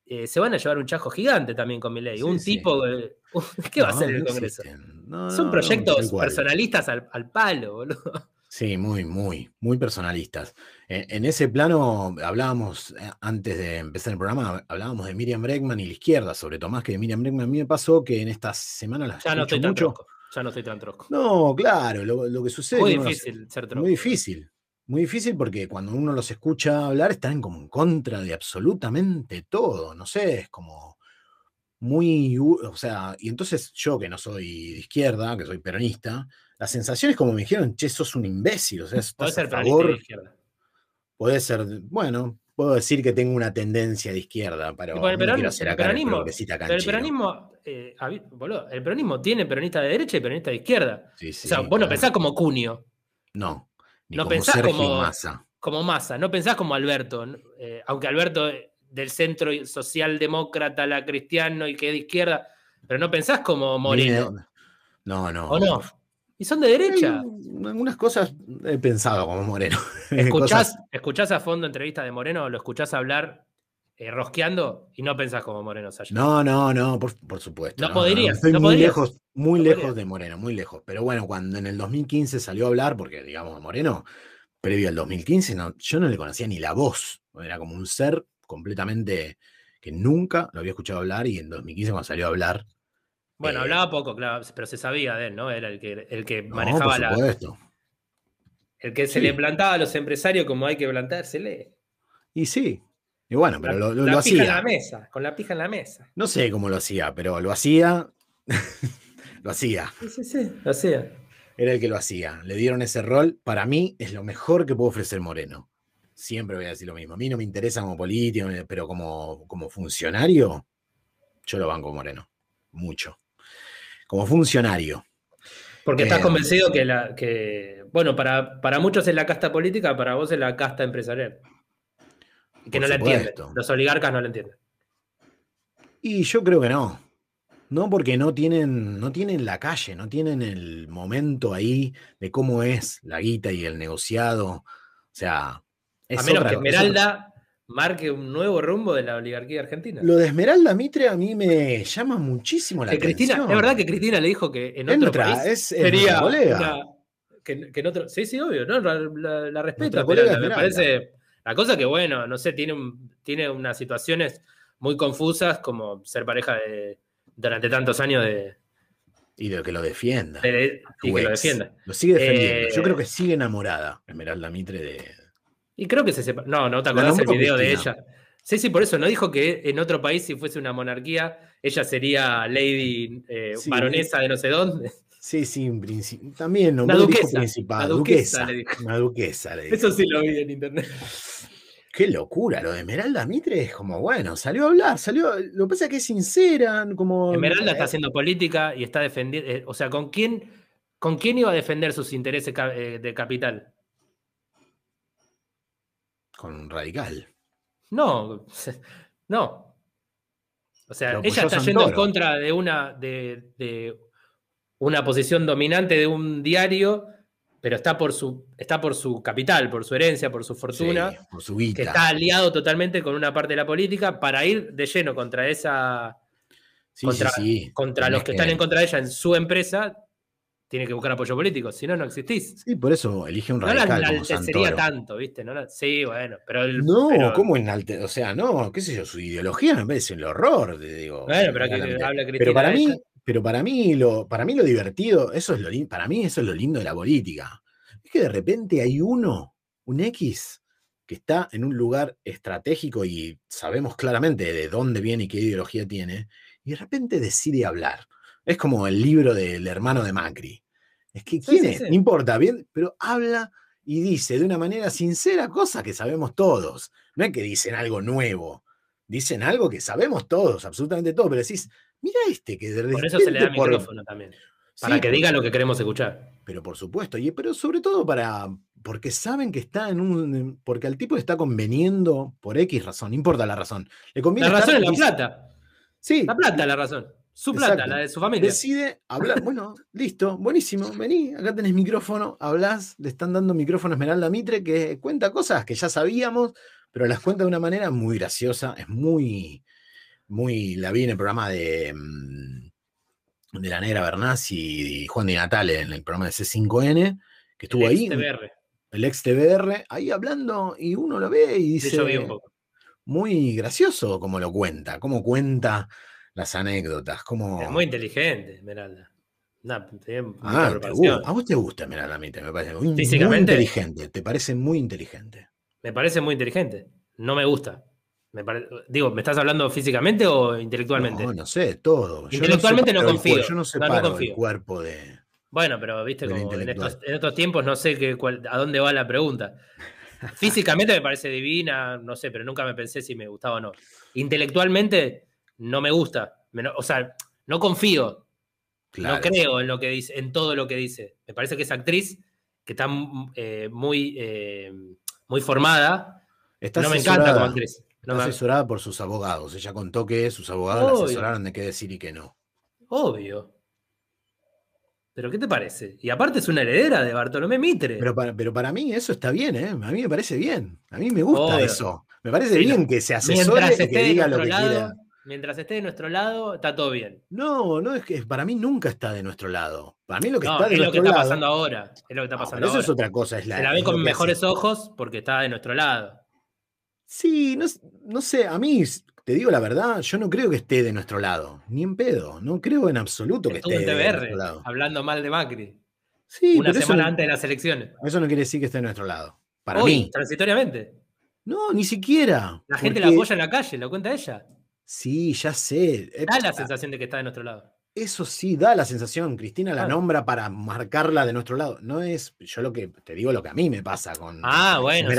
Speaker 2: eh, se van a llevar un chajo gigante también con mi ley.
Speaker 3: Sí,
Speaker 2: un
Speaker 3: sí.
Speaker 2: tipo. eh, ¿Qué va a
Speaker 3: No,
Speaker 2: hacer el
Speaker 3: no
Speaker 2: Congreso?
Speaker 3: No,
Speaker 2: Son
Speaker 3: no,
Speaker 2: proyectos personalistas al, al palo, boludo.
Speaker 3: Sí, muy, muy, muy personalistas. En, en ese plano hablábamos, eh, antes de empezar el programa, hablábamos de Miriam Bregman y la izquierda, sobre todo más que de Miriam Bregman. A mí me pasó que en esta semana la
Speaker 2: Ya no estoy tan
Speaker 3: mucho.
Speaker 2: trosco. Ya no estoy tan trosco.
Speaker 3: No, claro, lo, lo que sucede
Speaker 2: Muy
Speaker 3: los-
Speaker 2: difícil ser trosco.
Speaker 3: Muy difícil. Muy difícil porque cuando uno los escucha hablar están como en contra de absolutamente todo. No sé, es como muy. O sea, y entonces yo que no soy de izquierda, que soy peronista, la sensación es como me dijeron, che, sos un imbécil. O sea,
Speaker 2: Puede
Speaker 3: estás
Speaker 2: ser
Speaker 3: a
Speaker 2: peronista y de
Speaker 3: favor.
Speaker 2: izquierda.
Speaker 3: Puede ser, bueno, puedo decir que tengo una tendencia de izquierda, pero
Speaker 2: el peron- el
Speaker 3: acá el
Speaker 2: peronismo-
Speaker 3: progresista
Speaker 2: Pero el peronismo, eh, boludo, el peronismo tiene peronista de derecha y peronista de izquierda.
Speaker 3: Sí, sí,
Speaker 2: o sea, vos no pensás como Cunio,
Speaker 3: No, ni
Speaker 2: no
Speaker 3: como
Speaker 2: pensás
Speaker 3: Sergio
Speaker 2: como-
Speaker 3: Massa.
Speaker 2: como Massa, no pensás como Alberto. Eh, aunque Alberto eh, del centro socialdemócrata, la cristiano y que es de izquierda, pero no pensás como Moreno,
Speaker 3: No, no.
Speaker 2: ¿o no? Y son de derecha.
Speaker 3: Hay Algunas cosas he pensado como Moreno.
Speaker 2: Escuchás,
Speaker 3: Cosas-
Speaker 2: escuchás a fondo entrevistas de Moreno, lo escuchás hablar eh, rosqueando y no pensás como Moreno.
Speaker 3: No, no, no, por, por supuesto.
Speaker 2: No podrías,
Speaker 3: Estoy
Speaker 2: no
Speaker 3: muy
Speaker 2: podrías.
Speaker 3: lejos, muy lejos
Speaker 2: podrías.
Speaker 3: de Moreno, muy lejos. Pero bueno, cuando en el 2015 salió a hablar, porque digamos, Moreno, previo al 2015, no, yo no le conocía ni la voz. Era como un ser completamente que nunca lo había escuchado hablar y en 2015 cuando salió a hablar.
Speaker 2: Bueno,
Speaker 3: Eh,
Speaker 2: hablaba poco, claro, pero se sabía de él, ¿no? Era el que, el que
Speaker 3: No,
Speaker 2: manejaba
Speaker 3: por
Speaker 2: la. El que se
Speaker 3: Sí.
Speaker 2: le plantaba a los empresarios como hay que plantársele.
Speaker 3: Y sí. Y bueno, pero
Speaker 2: La-
Speaker 3: lo, lo-
Speaker 2: la
Speaker 3: lo
Speaker 2: pija en la mesa, con la pija en la mesa.
Speaker 3: No sé cómo lo hacía, pero lo hacía. lo hacía.
Speaker 2: Sí, sí, sí, lo hacía.
Speaker 3: Era el que lo hacía. Le dieron ese rol. Para mí es lo mejor que puede ofrecer Moreno. Siempre voy a decir lo mismo. A mí no me interesa como político, pero como, como funcionario, yo lo banco Moreno. Mucho. Como funcionario.
Speaker 2: Porque estás
Speaker 3: Eh,
Speaker 2: convencido que, la, que bueno, para, para muchos es la casta política, para vos es la casta empresarial. Que no la entienden. Los oligarcas no la entienden.
Speaker 3: Y yo creo que no. No, porque no tienen, no tienen la calle, no tienen el momento ahí de cómo es la guita y el negociado. O sea, es
Speaker 2: a menos
Speaker 3: otra-
Speaker 2: que Esmeralda marque un nuevo rumbo de la oligarquía argentina.
Speaker 3: Lo de Esmeralda Mitre a mí me llama muchísimo la
Speaker 2: que Cristina,
Speaker 3: atención.
Speaker 2: es verdad que Cristina le dijo que en otro
Speaker 3: nuestra-
Speaker 2: país
Speaker 3: es-
Speaker 2: sería una- que, que en otro, sí, sí, obvio, ¿no? La, la- la respeto, Esmeralda, me parece. La cosa que, bueno, no sé, tiene, un- tiene unas situaciones muy confusas, como ser pareja de durante tantos años de,
Speaker 3: Y de que lo defienda.
Speaker 2: de- y que lo defienda.
Speaker 3: Lo sigue defendiendo. Yo
Speaker 2: Eh,
Speaker 3: creo que sigue enamorada Esmeralda Mitre de.
Speaker 2: Y creo que se sepa. No, no te
Speaker 3: La
Speaker 2: acordás el video de ella. Sí, sí, por eso no dijo que en otro país, si fuese una monarquía, ella sería lady eh,
Speaker 3: Sí.
Speaker 2: baronesa de no sé dónde.
Speaker 3: Sí, sí, también no dijo
Speaker 2: duquesa,
Speaker 3: principal,
Speaker 2: una duquesa
Speaker 3: duquesa,
Speaker 2: le dijo.
Speaker 3: una duquesa le dijo.
Speaker 2: Eso sí lo vi en internet.
Speaker 3: Qué locura, lo de Esmeralda Mitre es como, bueno, salió a hablar, salió, lo que pasa es que es sincera, como...
Speaker 2: Esmeralda
Speaker 3: eh,
Speaker 2: está haciendo política y está defendiendo. eh, o sea, ¿con quién, ¿con quién iba a defender sus intereses de capital?
Speaker 3: Con un radical.
Speaker 2: No, no. O sea,
Speaker 3: Lo
Speaker 2: ella está yendo en contra de una, de, de una posición dominante de un diario, pero está por su, está por su capital, por su herencia, por su fortuna,
Speaker 3: Sí, por su
Speaker 2: que está aliado totalmente con una parte de la política para ir de lleno contra esa,
Speaker 3: Sí,
Speaker 2: contra,
Speaker 3: sí,
Speaker 2: contra los que, están en contra de ella en su empresa, tiene que buscar apoyo político, si no, no existís.
Speaker 3: Sí, por eso elige un
Speaker 2: No
Speaker 3: radical como
Speaker 2: enaltecería tanto, ¿viste? No la- sí, bueno, pero el.
Speaker 3: No,
Speaker 2: pero-
Speaker 3: ¿cómo enalte? O sea, no, qué sé yo, su ideología me parece el horror, te digo.
Speaker 2: Bueno, pero que
Speaker 3: claramente.
Speaker 2: habla Cristina
Speaker 3: Pero para mí,
Speaker 2: ella.
Speaker 3: pero para mí lo, para mí lo divertido, eso es lo para mí eso es lo lindo de la política. Es que de repente hay uno, un X, que está en un lugar estratégico y sabemos claramente de dónde viene y qué ideología tiene, y de repente decide hablar. Es como el libro del hermano de Macri. Es que, ¿quién
Speaker 2: sí,
Speaker 3: es?
Speaker 2: sí.
Speaker 3: No importa, bien, pero habla y dice de una manera sincera cosas que sabemos todos. No es que dicen algo nuevo, dicen algo que sabemos todos, absolutamente todos, pero decís, mira este que de repente
Speaker 2: Por eso se le da
Speaker 3: por-
Speaker 2: micrófono también. Para
Speaker 3: Sí,
Speaker 2: que diga lo que queremos escuchar.
Speaker 3: Pero por supuesto, y, pero sobre todo para, porque saben que está en un, porque al tipo le está conveniendo por X razón, no importa la razón. Le conviene
Speaker 2: La razón es la plata.
Speaker 3: Sí,
Speaker 2: La plata es la razón. Su plata,
Speaker 3: Exacto.
Speaker 2: la de su familia.
Speaker 3: decide hablar. Bueno, listo, buenísimo. Vení, acá tenés micrófono, hablás, le están dando micrófono a Esmeralda Mitre, que cuenta cosas que ya sabíamos, pero las cuenta de una manera muy graciosa. Es muy, muy. La vi en el programa de, mm, de la Negra Bernás y, y Juan Di Natale en el programa de C5N, que estuvo
Speaker 2: El
Speaker 3: ahí,
Speaker 2: ex
Speaker 3: el ex TBR, ahí hablando, y uno lo ve y dice
Speaker 2: yo vi un poco.
Speaker 3: muy gracioso como lo cuenta, cómo cuenta las anécdotas, cómo...
Speaker 2: Es muy inteligente, Esmeralda. Mucha
Speaker 3: Ah, te gu- a vos te gusta Esmeralda Mitre, me parece muy, inteligente, te parece muy inteligente.
Speaker 2: Me parece muy inteligente. No me gusta. Me pare- Digo, ¿me estás hablando físicamente o intelectualmente?
Speaker 3: No, no sé, todo. Yo
Speaker 2: Intelectualmente no
Speaker 3: el
Speaker 2: confío.
Speaker 3: Yo no
Speaker 2: No,
Speaker 3: separo
Speaker 2: no
Speaker 3: el
Speaker 2: confío.
Speaker 3: cuerpo de...
Speaker 2: Bueno, pero viste, como en estos, en estos tiempos no sé a dónde va la pregunta. Físicamente me parece divina, no sé, pero nunca me pensé si me gustaba o no. Intelectualmente no me gusta. O sea, no confío. No creo en lo que dice, en todo lo que dice. Me parece que esa actriz, que está eh, muy, eh, muy formada, no me encanta como actriz.
Speaker 3: está asesorada por sus abogados. Ella contó que sus abogados la asesoraron de qué decir y qué no.
Speaker 2: Obvio. ¿Pero qué te parece? Y aparte es una heredera de Bartolomé Mitre.
Speaker 3: Pero para, pero para mí eso está bien, ¿eh? A mí me parece bien. A mí me gusta eso. Me parece bien que se asesore y que diga lo que quiera.
Speaker 2: Mientras esté de nuestro lado, está todo bien.
Speaker 3: No, no, es que para mí nunca está de nuestro lado. Para mí lo que está de
Speaker 2: es
Speaker 3: lo
Speaker 2: que está pasando ahora. Es lo que está pasando
Speaker 3: Eso es otra cosa. Es
Speaker 2: la, se la ve con mejores ojos porque está de nuestro lado.
Speaker 3: Sí, no, no sé, a mí te digo la verdad, yo no creo que esté de nuestro lado, ni en pedo, no creo en absoluto que esté de nuestro lado.
Speaker 2: Hablando mal de Macri.
Speaker 3: Sí,
Speaker 2: una semana antes de las elecciones.
Speaker 3: Eso no quiere decir que esté de nuestro lado. Para mí.
Speaker 2: Transitoriamente.
Speaker 3: No, ni siquiera.
Speaker 2: La gente la apoya en la calle, lo cuenta ella.
Speaker 3: Sí, ya sé.
Speaker 2: Da la sensación de que está de nuestro lado.
Speaker 3: Eso sí, da la sensación. Cristina la nombra para marcarla de nuestro lado. No es, yo lo que te digo lo que a mí me pasa con.
Speaker 2: Ah, bueno, sí,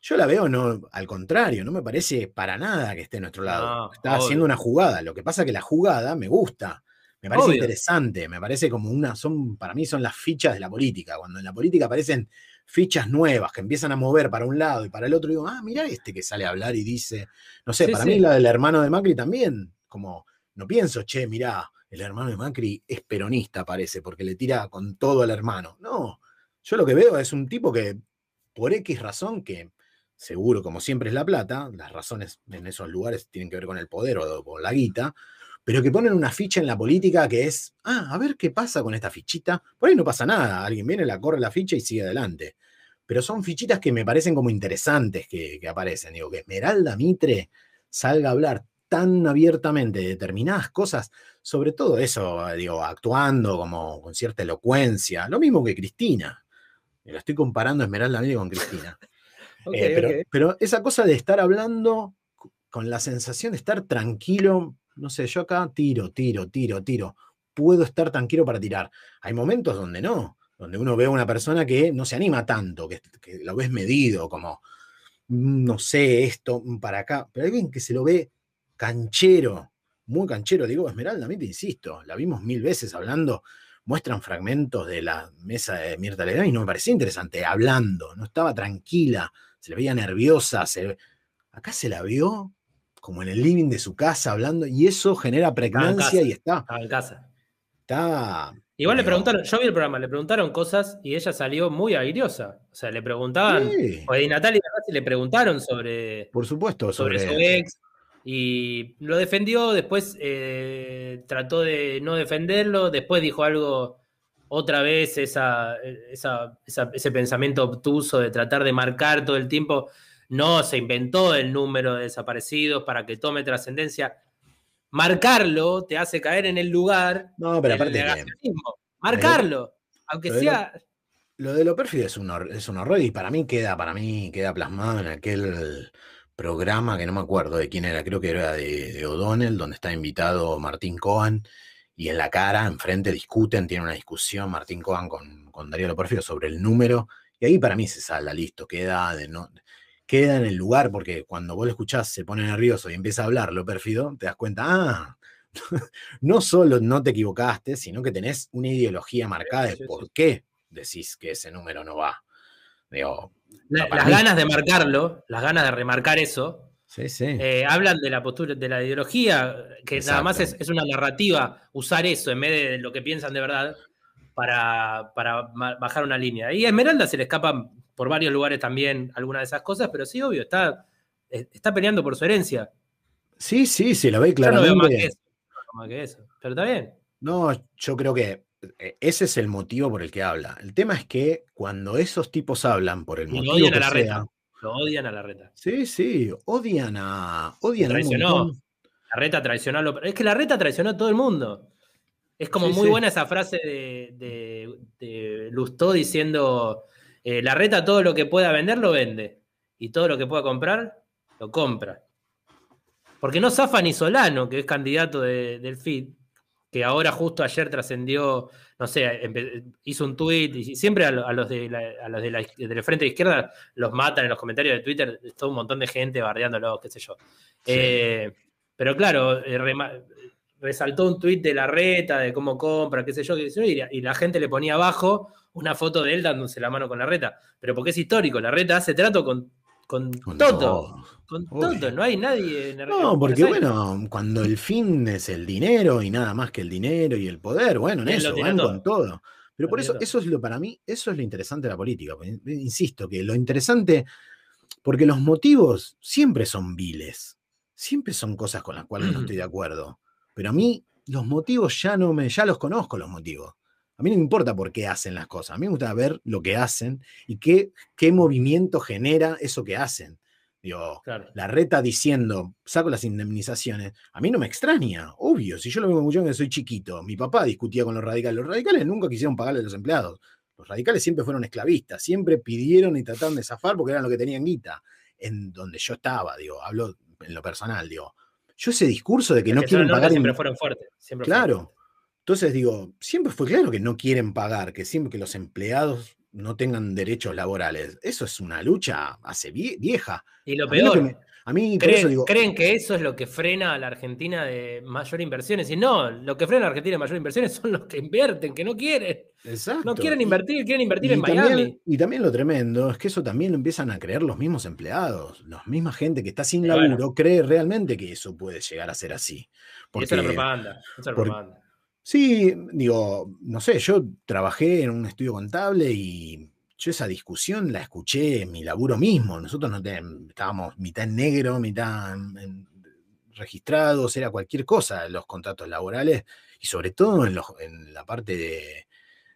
Speaker 3: yo la veo, no, al contrario, no me parece para nada que esté a nuestro lado. Está haciendo una jugada. Lo que pasa es que la jugada me gusta. Me parece interesante, me parece como una, son, para mí son las fichas de la política. Cuando en la política aparecen fichas nuevas que empiezan a mover para un lado y para el otro, digo, ah, mira este que sale a hablar y dice, no sé, para mí la del hermano de Macri también, como, no pienso, che, mirá, el hermano de Macri es peronista, parece, porque le tira con todo al hermano. No, yo lo que veo es un tipo que, por X razón, que seguro, como siempre es la plata, las razones en esos lugares tienen que ver con el poder o con la guita, pero que ponen una ficha en la política que es, ah, a ver qué pasa con esta fichita. Por ahí no pasa nada, alguien viene, la corre la ficha y sigue adelante. Pero son fichitas que me parecen como interesantes que, aparecen. Digo, que Esmeralda Mitre salga a hablar tan abiertamente de determinadas cosas, sobre todo eso, digo, actuando como con cierta elocuencia, lo mismo que Cristina. Me lo estoy comparando Esmeralda Mitre con Cristina. Eh, pero, esa cosa de estar hablando con la sensación de estar tranquilo, no sé, yo acá tiro, tiro, tiro, tiro. Puedo estar tranquilo para tirar. Hay momentos donde no, donde uno ve a una persona que no se anima tanto, que, lo ves medido, como, mm, no sé, esto, mm, para acá, pero alguien que se lo ve canchero, muy canchero, digo, Esmeralda, a mí te insisto, la vimos mil veces hablando, muestran fragmentos de la mesa de Mirta Legrand y no me parecía interesante, hablando, no estaba tranquila, se le veía nerviosa, acá se la vio como en el living de su casa hablando, y eso genera pregnancia y está.
Speaker 2: Estaba en casa.
Speaker 3: Está.
Speaker 2: Igual le preguntaron, yo vi el programa, le preguntaron cosas y ella salió muy airiosa. O sea, le preguntaban, o de Natalia le preguntaron sobre.
Speaker 3: Por supuesto,
Speaker 2: sobre, su ex. Y lo defendió, después eh, trató de no defenderlo, después dijo algo otra vez esa, ese pensamiento obtuso de tratar de marcar todo el tiempo. No se inventó el número de desaparecidos para que tome trascendencia. Marcarlo te hace caer en el lugar
Speaker 3: no, pero aparte
Speaker 2: Marcarlo, aunque sea.
Speaker 3: Lo, de lo pérfido es un, es un horror y para mí queda, para mí queda plasmado en aquel programa que no me acuerdo de quién era, creo que era de, de O'Donnell, donde está invitado Martín Cohen y en la cara, enfrente, discuten, tienen una discusión Martín Coan con, con Darío Loporfio sobre el número, y ahí para mí se sale, listo, queda, de no, queda en el lugar, porque cuando vos lo escuchás se pone nervioso y empieza a hablar lo pérfido, te das cuenta, ah, no solo no te equivocaste, sino que tenés una ideología marcada de por qué decís que ese número no va.
Speaker 2: las ganas de marcarlo, las ganas de remarcar eso,
Speaker 3: Sí, sí.
Speaker 2: Eh, hablan de la postura, de la ideología, que nada más es, una narrativa, usar eso en vez de lo que piensan de verdad para, bajar una línea. Y a Esmeralda se le escapan por varios lugares también algunas de esas cosas, pero sí, obvio, está, está peleando por su herencia.
Speaker 3: Sí, sí, se lo ve claramente. no
Speaker 2: más que eso, pero está bien.
Speaker 3: No, yo creo que eh, ese es el motivo por el que habla. El tema es que cuando esos tipos hablan por el motivo que
Speaker 2: la
Speaker 3: sea,
Speaker 2: lo odian a la reta.
Speaker 3: Sí, sí, odian a. Odian
Speaker 2: traicionó. la reta traicionó. A es que la reta traicionó a todo el mundo. Es como muy buena esa frase de, de, Lustó diciendo: eh, La reta todo lo que pueda vender lo vende. Y todo lo que pueda comprar, lo compra. Porque no zafa ni Solano, que es candidato del FID, que ahora justo ayer trascendió no sé, hizo un tweet y siempre a, lo- a los, de la- a los de la, del frente de izquierda los matan en los comentarios de Twitter, todo un montón de gente bardeándolo, qué sé yo.
Speaker 3: Sí.
Speaker 2: Eh, pero claro, eh, rema- resaltó un tweet de la reta, de cómo compra, qué sé yo, qué sé yo, y, la- y la gente le ponía abajo una foto de él dándose la mano con la reta. Pero porque es histórico, la reta hace trato con, con,
Speaker 3: Con
Speaker 2: todo.
Speaker 3: todo.
Speaker 2: Con todo, no hay nadie en
Speaker 3: No,
Speaker 2: en
Speaker 3: porque bueno, cuando el fin es el dinero y nada más que el dinero y el poder, bueno, en
Speaker 2: Él
Speaker 3: eso van
Speaker 2: todo.
Speaker 3: con todo. Pero
Speaker 2: Lo
Speaker 3: por eso,
Speaker 2: todo.
Speaker 3: eso es lo para mí, eso es lo interesante de la política. Insisto, que lo interesante, porque los motivos siempre son viles, siempre son cosas con las cuales no estoy de acuerdo. Pero a mí los motivos ya no me, ya los conozco los motivos. A mí no me importa por qué hacen las cosas. A mí me gusta ver lo que hacen y qué, qué movimiento genera eso que hacen. Digo,
Speaker 2: Claro.
Speaker 3: la reta diciendo, saco las indemnizaciones, a mí no me extraña, obvio, si yo lo veo mucho que soy chiquito, mi papá discutía con los radicales, los radicales nunca quisieron pagarle a los empleados, los radicales siempre fueron esclavistas, siempre pidieron y trataron de zafar porque eran lo que tenían guita, en donde yo estaba, digo, hablo en lo personal, digo, yo ese discurso de que no quieren pagar...
Speaker 2: siempre fueron fuertes. Siempre fueron
Speaker 3: Claro. Entonces digo, siempre fue claro que no quieren pagar, que siempre que los empleados no tengan derechos laborales. Eso es una lucha hace vie- vieja.
Speaker 2: Y lo
Speaker 3: A mí, lo
Speaker 2: peor,
Speaker 3: que me- a mí por
Speaker 2: creen,
Speaker 3: eso digo,
Speaker 2: creen que eso es lo que frena a la Argentina de mayor inversiones. Y no, lo que frena a la Argentina de mayor inversiones son los que invierten, que no quieren.
Speaker 3: exacto.
Speaker 2: No quieren
Speaker 3: y-
Speaker 2: invertir, quieren invertir
Speaker 3: y
Speaker 2: en
Speaker 3: también,
Speaker 2: Miami.
Speaker 3: y también lo tremendo es que eso también lo empiezan a creer los mismos empleados. La misma gente que está sin
Speaker 2: Y bueno.
Speaker 3: laburo cree realmente que eso puede llegar a ser así.
Speaker 2: Y eso
Speaker 3: Porque,
Speaker 2: es la propaganda. Eso es la
Speaker 3: por-
Speaker 2: propaganda.
Speaker 3: Sí, digo, no sé, yo trabajé en un estudio contable y yo esa discusión la escuché en mi laburo mismo. Nosotros no ten- estábamos mitad en negro, mitad en- en- registrados, era cualquier cosa los contratos laborales y sobre todo en, los- en la parte de,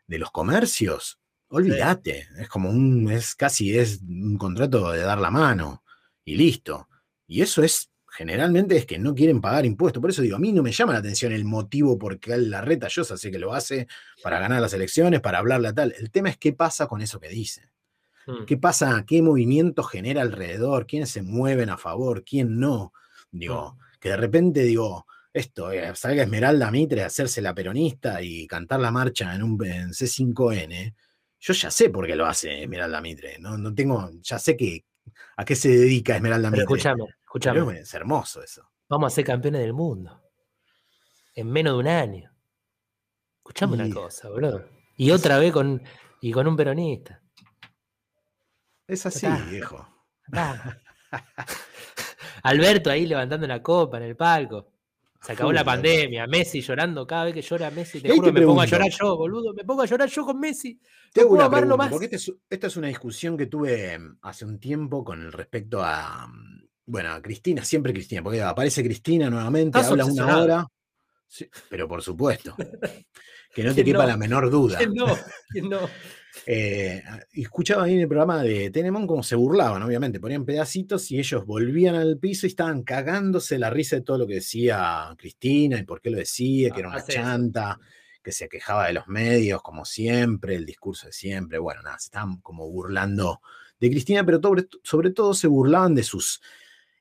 Speaker 3: de los comercios. Olvídate, es como un, es casi es un contrato de dar la mano y listo. Y eso es generalmente es que no quieren pagar impuestos. Por eso digo, a mí no me llama la atención el motivo por qué la reta yo sé que lo hace para ganar las elecciones, para hablarle a tal. El tema es qué pasa con eso que dice.
Speaker 2: Mm.
Speaker 3: ¿Qué pasa? ¿Qué movimiento genera alrededor? ¿Quiénes se mueven a favor? ¿Quién no? Digo, que de repente digo, esto, eh, salga Esmeralda Mitre a hacerse la peronista y cantar la marcha en un en C5N, yo ya sé por qué lo hace Esmeralda Mitre. No, no tengo, ya sé que, a qué se dedica Esmeralda Mitre.
Speaker 2: escúchame, escúchame.
Speaker 3: Es hermoso eso.
Speaker 2: Vamos a ser campeones del mundo. En menos de un año. Escuchame
Speaker 3: Y-
Speaker 2: una cosa, boludo. Y otra vez con, y con un peronista.
Speaker 3: Es así, viejo.
Speaker 2: Alberto ahí levantando la copa en el palco. Se acabó la pandemia. Messi llorando cada vez que llora Messi. Te juro
Speaker 3: te
Speaker 2: que me pongo a llorar yo, boludo. Me pongo a llorar yo con Messi.
Speaker 3: Te
Speaker 2: No
Speaker 3: hago
Speaker 2: puedo
Speaker 3: una
Speaker 2: amarlo
Speaker 3: pregunta,
Speaker 2: más.
Speaker 3: porque esta es, esta es una discusión que tuve mm, hace un tiempo con respecto a, mm, bueno, a Cristina, siempre Cristina, porque aparece Cristina nuevamente, habla una hora, sí, pero por supuesto, que no te
Speaker 2: ¿Quién
Speaker 3: quepa
Speaker 2: no?
Speaker 3: la menor duda.
Speaker 2: ¿Quién no? ¿Quién no?
Speaker 3: Eh, y escuchaba ahí en el programa de Tenemon cómo se burlaban, obviamente, ponían pedacitos y ellos volvían al piso y estaban cagándose la risa de todo lo que decía Cristina y por qué lo decía, que era una chanta, que se quejaba de los medios, como siempre, el discurso de siempre. Bueno, nada, se estaban como burlando de Cristina, pero sobre, sobre todo se burlaban de sus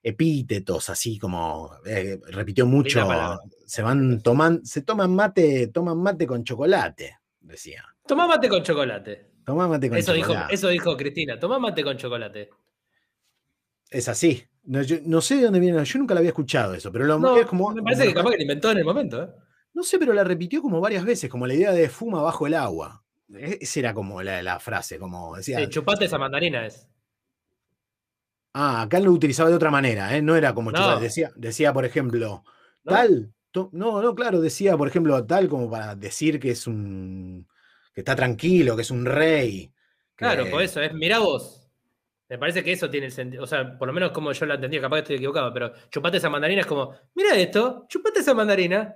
Speaker 3: epítetos, así como eh, repitió mucho, se van toman, se toman mate, toman mate con chocolate, decía.
Speaker 2: Tomá mate con chocolate.
Speaker 3: Tomá mate con
Speaker 2: Eso dijo,
Speaker 3: chocolate.
Speaker 2: eso dijo Cristina. Tomá mate con chocolate.
Speaker 3: Es así. No, yo- no sé de dónde viene, yo nunca la había escuchado eso, pero lo,
Speaker 2: No,
Speaker 3: es como,
Speaker 2: me parece
Speaker 3: como-
Speaker 2: que capaz que lo inventó en el momento. ¿eh?
Speaker 3: No sé, pero la repitió como varias veces, como la idea de fuma bajo el agua. E- Esa era como la, la frase, como decía.
Speaker 2: Sí, chupate esa mandarina es.
Speaker 3: ah, acá lo utilizaba de otra manera, ¿eh? no era como
Speaker 2: No.
Speaker 3: chocolate. Decía, decía, por ejemplo, tal. to- no, no, claro, decía, por ejemplo, tal como para decir que es un. Que está tranquilo, que es un rey.
Speaker 2: Claro,
Speaker 3: que-
Speaker 2: por eso, es mirá vos. Me parece que eso tiene el sentido. O sea, por lo menos como yo lo entendí, capaz que estoy equivocado, pero chupate esa mandarina es como, mira esto, chupate esa mandarina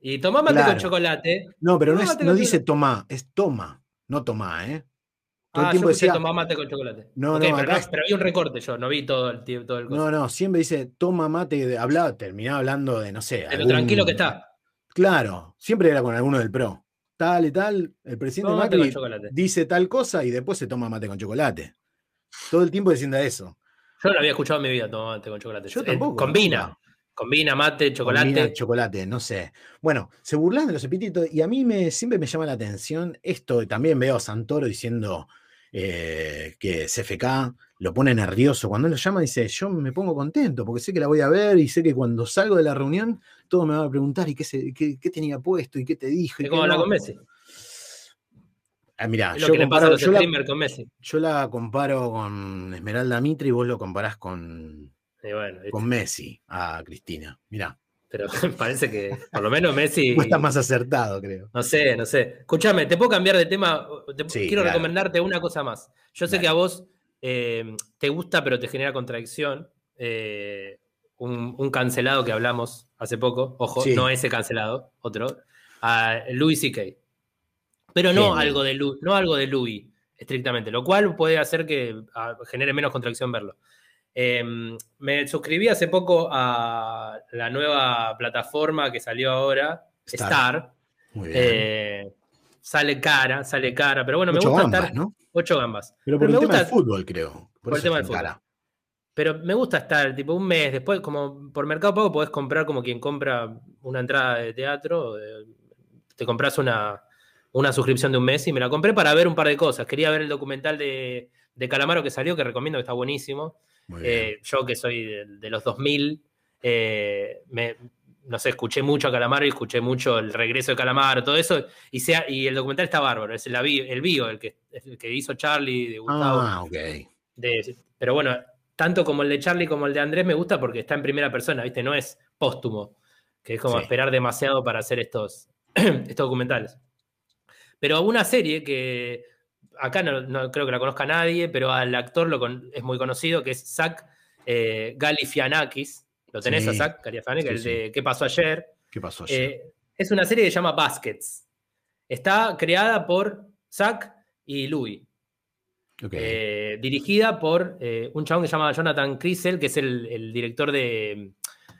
Speaker 2: y tomá mate con chocolate.
Speaker 3: No, pero no, es-
Speaker 2: lo
Speaker 3: dice toma, es toma, no toma, ¿eh? Todo el
Speaker 2: Ah, yo
Speaker 3: tiempo
Speaker 2: escuché
Speaker 3: decía.
Speaker 2: tomá mate con chocolate.
Speaker 3: No, no,
Speaker 2: pero,
Speaker 3: acá
Speaker 2: no,
Speaker 3: es-
Speaker 2: pero vi un recorte yo, no vi todo el, tie- todo el.
Speaker 3: No, no, siempre dice toma mate, de- hablaba, terminaba hablando de, no sé.
Speaker 2: Pero
Speaker 3: algún-
Speaker 2: tranquilo que está.
Speaker 3: Claro, siempre era con alguno del PRO. Tal y tal, el presidente Macri dice tal cosa y después se toma mate con chocolate. Todo el tiempo diciendo eso.
Speaker 2: Yo no lo había escuchado en mi vida, tomá mate con chocolate.
Speaker 3: Yo
Speaker 2: Eh,
Speaker 3: tampoco.
Speaker 2: Combina. Combina mate, chocolate.
Speaker 3: Combina chocolate, no sé. Bueno, se burlan de los epítetos y a mí me, siempre me llama la atención esto. También veo a Santoro diciendo eh, que CFK lo pone nervioso. Cuando él lo llama, dice: Yo me pongo contento porque sé que la voy a ver y sé que cuando salgo de la reunión, todo me va a preguntar y qué, se- qué- qué tenía puesto y qué te dijo. y
Speaker 2: Es como habla
Speaker 3: no".
Speaker 2: con Messi.
Speaker 3: Ah, mirá,
Speaker 2: lo
Speaker 3: yo,
Speaker 2: que le pasa a
Speaker 3: comparo-
Speaker 2: los
Speaker 3: yo la-
Speaker 2: streamers con Messi.
Speaker 3: yo la comparo con Esmeralda Mitre y vos lo comparás con,
Speaker 2: Y bueno, ¿viste?
Speaker 3: con Messi a Cristina. Mirá,
Speaker 2: pero parece que por lo menos Messi.
Speaker 3: vos estás más acertado, creo.
Speaker 2: No sé, no sé. Escúchame, ¿te puedo cambiar de tema? Te-
Speaker 3: Sí,
Speaker 2: quiero
Speaker 3: claro.
Speaker 2: recomendarte una cosa más. Yo sé que a vos eh, te gusta, pero te genera contradicción. eh, un, un cancelado que hablamos hace poco, ojo,
Speaker 3: Sí.
Speaker 2: no ese cancelado, otro, a Louis C.K. Pero no algo, de no algo de Louis, estrictamente, lo cual puede hacer que ah, genere menos contradicción verlo. Eh, me suscribí hace poco a la nueva plataforma que salió ahora,
Speaker 3: Star.
Speaker 2: Star.
Speaker 3: Muy bien.
Speaker 2: Eh, sale cara, sale cara, pero bueno, me gusta
Speaker 3: gambas,
Speaker 2: estar.
Speaker 3: ¿no?
Speaker 2: Ocho gambas.
Speaker 3: Pero por
Speaker 2: Pero
Speaker 3: el tema del fútbol, creo.
Speaker 2: por el tema del fútbol.
Speaker 3: cara.
Speaker 2: Pero me gusta estar, tipo, un mes después, como por Mercado Pago podés comprar como quien compra una entrada de teatro. eh, te compras una, una suscripción de un mes y me la compré para ver un par de cosas. Quería ver el documental de, de Calamaro que salió, que recomiendo que está buenísimo. Eh, yo que soy de, de los 2000, eh, me, no sé, escuché mucho a Calamaro y escuché mucho el regreso de Calamaro, todo eso, y, sea, y el documental está bárbaro, es el, el bio, el que, el que hizo Charlie, de Gustavo.
Speaker 3: ah, ok.
Speaker 2: de- pero bueno, tanto como el de Charlie como el de Andrés me gusta porque está en primera persona, ¿viste? No es póstumo, que es como
Speaker 3: Sí.
Speaker 2: esperar demasiado para hacer estos, estos documentales. Pero una serie que acá no, no creo que la conozca nadie, pero al actor lo con- es muy conocido, que es Zach eh, Galifianakis. ¿Lo tenés
Speaker 3: Sí.
Speaker 2: a Zach Galifianakis?
Speaker 3: Sí,
Speaker 2: el
Speaker 3: sí.
Speaker 2: de ¿Qué pasó ayer?
Speaker 3: ¿Qué pasó ayer?
Speaker 2: Eh, es una serie que se llama Baskets. Está creada por Zach y Louis. Eh, dirigida por eh, un chabón que se llama Jonathan Crisel, que es el, el director de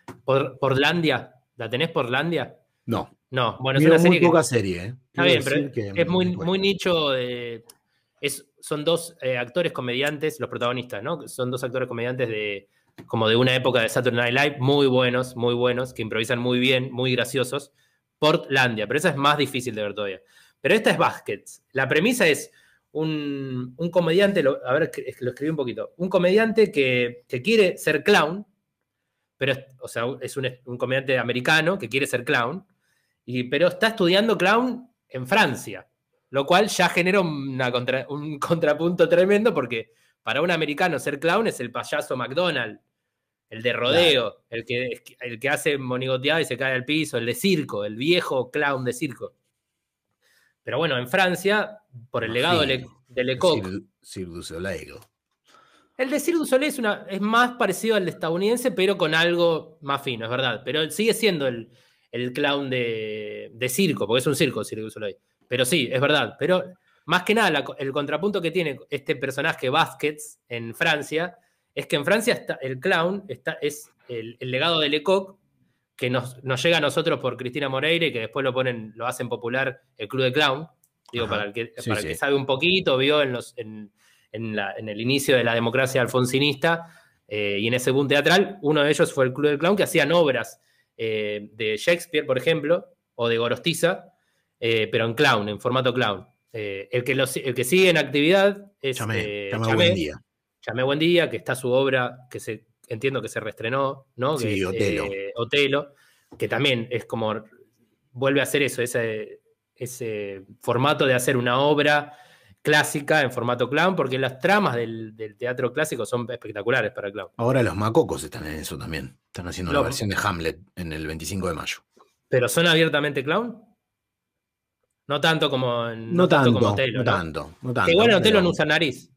Speaker 2: mm, Por- Portlandia. ¿La tenés Portlandia?
Speaker 3: no.
Speaker 2: No, bueno, es una
Speaker 3: muy
Speaker 2: serie que
Speaker 3: poca serie, ¿eh?
Speaker 2: está bien, pero
Speaker 3: que
Speaker 2: es muy, muy nicho. de- es, son dos eh, actores comediantes, los protagonistas, ¿no? Son dos actores comediantes de como de una época de Saturday Night Live, muy buenos, muy buenos, que improvisan muy bien, muy graciosos. Portlandia, pero esa es más difícil de ver todavía. Pero esta es Baskets. La premisa es un, un comediante, lo- a ver, lo escribí un poquito, un comediante que, que quiere ser clown, pero, o sea, es un, un comediante americano que quiere ser clown, y, pero está estudiando clown en Francia, lo cual ya genera una contra- un contrapunto tremendo porque para un americano ser clown es el payaso McDonald, el de rodeo, el, que, el que hace monigoteada y se cae al piso, el de circo, el viejo clown de circo. Pero bueno, en Francia, por el legado de, de Lecoq,
Speaker 3: Cir- Cirque du Soleil.
Speaker 2: el de Cirque du Soleil es, una, es más parecido al de estadounidense, pero con algo más fino, es verdad. Pero sigue siendo el, el clown de, de circo, porque es un circo Cirque du Soleil. Pero sí, es verdad. Pero más que nada, la el contrapunto que tiene este personaje Baskets en Francia es que en Francia está, el clown está, es el, el legado de Lecoq que nos, nos llega a nosotros por Cristina Moreira y que después lo ponen, lo hacen popular el Club de Clown. Digo,
Speaker 3: Ajá.
Speaker 2: para el que,
Speaker 3: Sí,
Speaker 2: para el
Speaker 3: sí.
Speaker 2: que sabe un poquito, vio en, los, en, en la- en el inicio de la democracia alfonsinista eh, y en ese boom teatral, uno de ellos fue el Club del Clown, que hacían obras eh, de Shakespeare, por ejemplo, o de Gorostiza, eh, pero en clown, en formato clown. Eh, el, que el que sigue en actividad es
Speaker 3: Llamé,
Speaker 2: eh,
Speaker 3: llamé
Speaker 2: Chamé,
Speaker 3: buen día.
Speaker 2: Chamé Buen Día, que está su obra, que se, entiendo que se reestrenó, ¿no?
Speaker 3: Sí,
Speaker 2: Que
Speaker 3: Otelo.
Speaker 2: Otelo, que también es como, vuelve a hacer eso, ese, ese formato de hacer una obra clásica en formato clown, porque las tramas del, del teatro clásico son espectaculares para el clown.
Speaker 3: Ahora los macocos están en eso también. Están haciendo la versión de Hamlet en el 25 de mayo.
Speaker 2: ¿Pero son abiertamente clown? No tanto como en,
Speaker 3: No, tanto,
Speaker 2: como Otelo,
Speaker 3: no tanto, no tanto.
Speaker 2: Igual en Otelo
Speaker 3: pero-
Speaker 2: no usa nariz.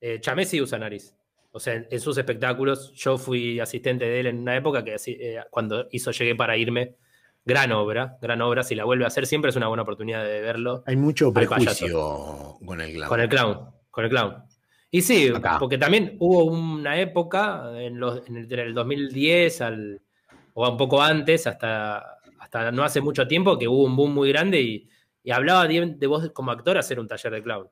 Speaker 2: Eh, Chamé sí usa nariz. O sea, en, en sus espectáculos, yo fui asistente de él en una época que así, eh, cuando hizo Llegué para irme, gran obra, gran obra. Si la vuelve a hacer, siempre es una buena oportunidad de verlo
Speaker 3: Hay mucho prejuicio con el clown.
Speaker 2: con el clown. Con el clown. Y sí,
Speaker 3: Acá.
Speaker 2: porque también hubo una época en, los, en el, en el 2010 al, o un poco antes, hasta, hasta no hace mucho tiempo, que hubo un boom muy grande y, y hablaba de, de vos como actor hacer un taller de clown.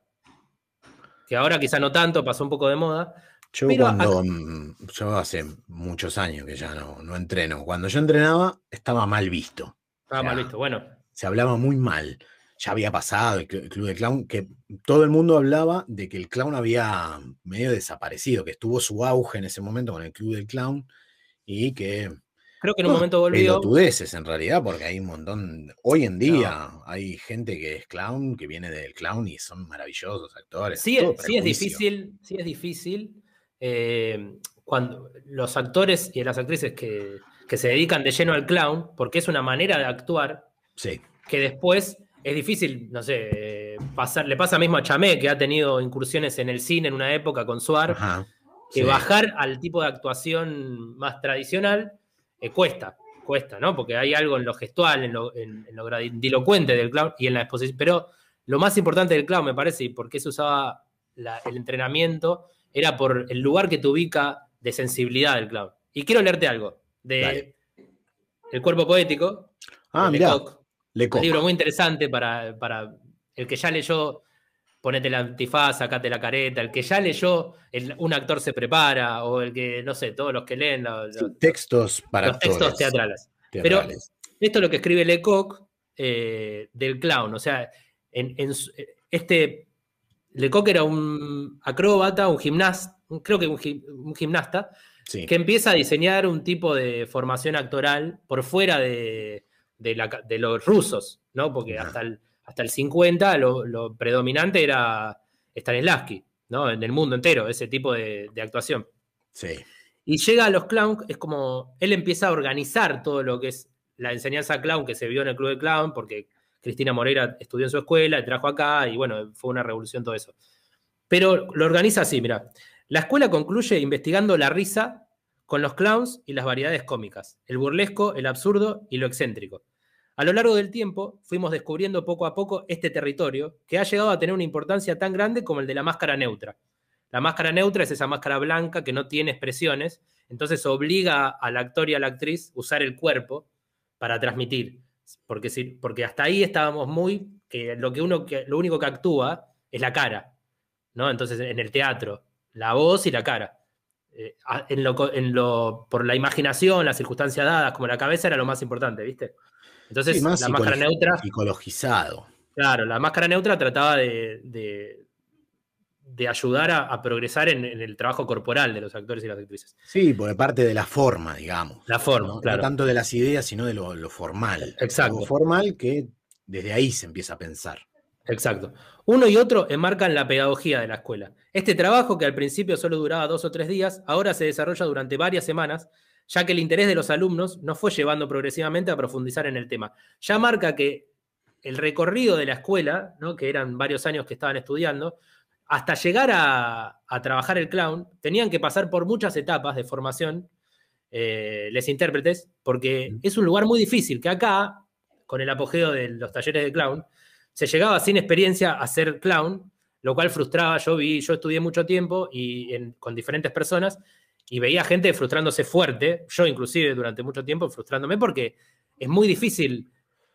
Speaker 2: Que ahora quizá no tanto, pasó un poco de moda,
Speaker 3: Yo
Speaker 2: Pero
Speaker 3: cuando, mm, yo hace muchos años que ya no, no entreno, cuando yo entrenaba estaba mal visto.
Speaker 2: Estaba
Speaker 3: O sea,
Speaker 2: mal visto. Bueno,
Speaker 3: Se hablaba muy mal. Ya había pasado el cl- Club de Clown, que todo el mundo hablaba de que el clown había medio desaparecido, que estuvo su auge en ese momento con el Club del Clown y que
Speaker 2: creo que en un
Speaker 3: Ah,
Speaker 2: momento volvió.
Speaker 3: pelotudeces en realidad, porque hay un montón. Hoy en día hay gente que es clown, que viene del clown y son maravillosos actores.
Speaker 2: Sí, sí es difícil, sí es difícil eh, cuando los actores y las actrices que, que se dedican de lleno al clown, porque es una manera de actuar
Speaker 3: Sí,
Speaker 2: que después es difícil, no sé, pasar, le pasa mismo a Chamé, que ha tenido incursiones en el cine en una época con Suar,
Speaker 3: ajá.
Speaker 2: que
Speaker 3: sí.
Speaker 2: bajar al tipo de actuación más tradicional eh, cuesta, cuesta, ¿no? Porque hay algo en lo gestual, en lo, en- en lo grandilocuente del clown y en la exposición. Pero lo más importante del clown, me parece, y por qué se usaba la- el entrenamiento, era por el lugar que te ubica de sensibilidad del clown. Y quiero leerte algo de
Speaker 3: Dale.
Speaker 2: El cuerpo poético.
Speaker 3: Ah.
Speaker 2: Lecoq. Un libro muy interesante para, para el que ya leyó Ponete la antifaz, sacate la careta, el que ya leyó el- Un actor se prepara, o el que, no sé, todos los que leen los,
Speaker 3: textos para
Speaker 2: los textos teatrales.
Speaker 3: teatrales.
Speaker 2: Esto es lo que escribe Lecoq eh, del clown. O sea, en, este. Lecoq era un acróbata, un gimnasta, creo que un, gi- un gimnasta,
Speaker 3: Sí,
Speaker 2: que empieza a diseñar un tipo de formación actoral por fuera de, de la ca- de los rusos, ¿no? Porque hasta el, hasta el 50 lo, lo predominante era Stanislavski, ¿no? En el mundo entero, ese tipo de, de actuación.
Speaker 3: sí.
Speaker 2: Y llega a los clowns, es como él empieza a organizar todo lo que es la enseñanza clown que se vio en el Club de Clown, porque Cristina Moreira estudió en su escuela y trajo acá, y bueno, fue una revolución todo eso. Pero lo organiza así, mira. La escuela concluye investigando la risa con los clowns y las variedades cómicas, el burlesco, el absurdo y lo excéntrico. A lo largo del tiempo fuimos descubriendo poco a poco este territorio que ha llegado a tener una importancia tan grande como el de la máscara neutra. La máscara neutra es esa máscara blanca que no tiene expresiones, entonces obliga al actor y a la actriz a usar el cuerpo para transmitir. Porque, si, porque hasta ahí estábamos muy, que lo, único que actúa es la cara, ¿no? Entonces en el teatro, la voz y la cara. Eh, en lo, por la imaginación, las circunstancias dadas, como la cabeza era lo más importante, ¿viste? Entonces
Speaker 3: Sí, más
Speaker 2: la máscara neutra...
Speaker 3: Psicologizado.
Speaker 2: Claro, la máscara neutra trataba de, de- de ayudar a, a progresar en, en el trabajo corporal de los actores y las actrices.
Speaker 3: Sí, porque parte de la forma, digamos.
Speaker 2: La forma,
Speaker 3: ¿no? No
Speaker 2: claro.
Speaker 3: tanto de las ideas, sino de lo, lo formal.
Speaker 2: Exacto.
Speaker 3: Algo formal que desde ahí se empieza a pensar.
Speaker 2: Exacto. Uno y otro enmarcan la pedagogía de la escuela. Este trabajo, que al principio solo duraba dos o tres días, ahora se desarrolla durante varias semanas, ya que el interés de los alumnos nos fue llevando progresivamente a profundizar en el tema. Ya marca que el recorrido de la escuela, ¿no? que eran varios años que estaban estudiando, hasta llegar a, a trabajar el clown, tenían que pasar por muchas etapas de formación, eh, les intérpretes, porque es un lugar muy difícil, que acá, con el apogeo de los talleres de clown, se llegaba sin experiencia a ser clown, lo cual frustraba. Yo vi, yo estudié mucho tiempo y en- con diferentes personas y veía gente frustrándose fuerte, yo inclusive durante mucho tiempo frustrándome porque es muy difícil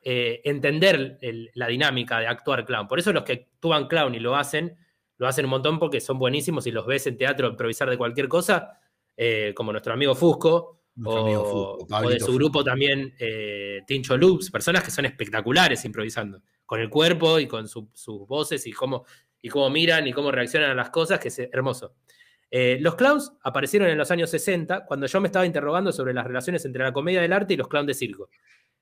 Speaker 2: eh, entender el- la dinámica de actuar clown. Por eso los que actúan clown y lo hacen, lo hacen un montón porque son buenísimos y los ves en teatro improvisar de cualquier cosa, eh, como nuestro amigo Fusco,
Speaker 3: Nuestro
Speaker 2: o,
Speaker 3: amigo Fusco,
Speaker 2: o de su
Speaker 3: Fusco.
Speaker 2: grupo también eh, Tincho Loops, personas que son espectaculares improvisando, con el cuerpo y con su- sus voces y cómo, y cómo miran y cómo reaccionan a las cosas, que es hermoso. Eh, los clowns aparecieron en los años 60, cuando yo me estaba interrogando sobre las relaciones entre la comedia del arte y los clowns de circo.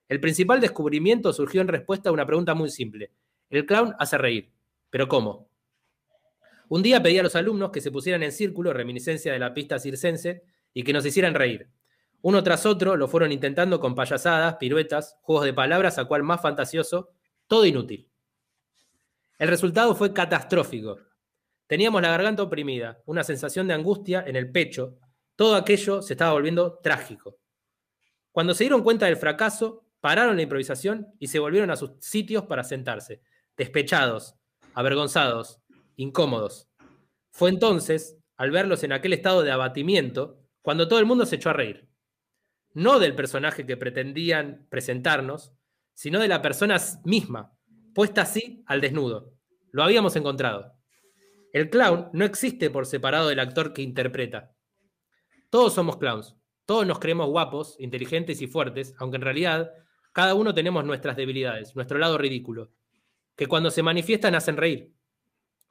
Speaker 2: El principal descubrimiento surgió en respuesta a una pregunta muy simple. El clown hace reír, pero ¿cómo? Un día pedí a los alumnos que se pusieran en círculo, reminiscencia de la pista circense, y que nos hicieran reír. Uno tras otro lo fueron intentando con payasadas, piruetas, juegos de palabras, a cual más fantasioso, todo inútil. El resultado fue catastrófico. Teníamos la garganta oprimida, una sensación de angustia en el pecho, todo aquello se estaba volviendo trágico. Cuando se dieron cuenta del fracaso, pararon la improvisación y se volvieron a sus sitios para sentarse, despechados, avergonzados, incómodos. Fue entonces, al verlos en aquel estado de abatimiento, cuando todo el mundo se echó a reír. No del personaje que pretendían presentarnos, sino de la persona misma, puesta así al desnudo. Lo habíamos encontrado. El clown no existe por separado del actor que interpreta. Todos somos clowns, todos nos creemos guapos, inteligentes y fuertes, aunque en realidad cada uno tenemos nuestras debilidades, nuestro lado ridículo, que cuando se manifiestan hacen reír.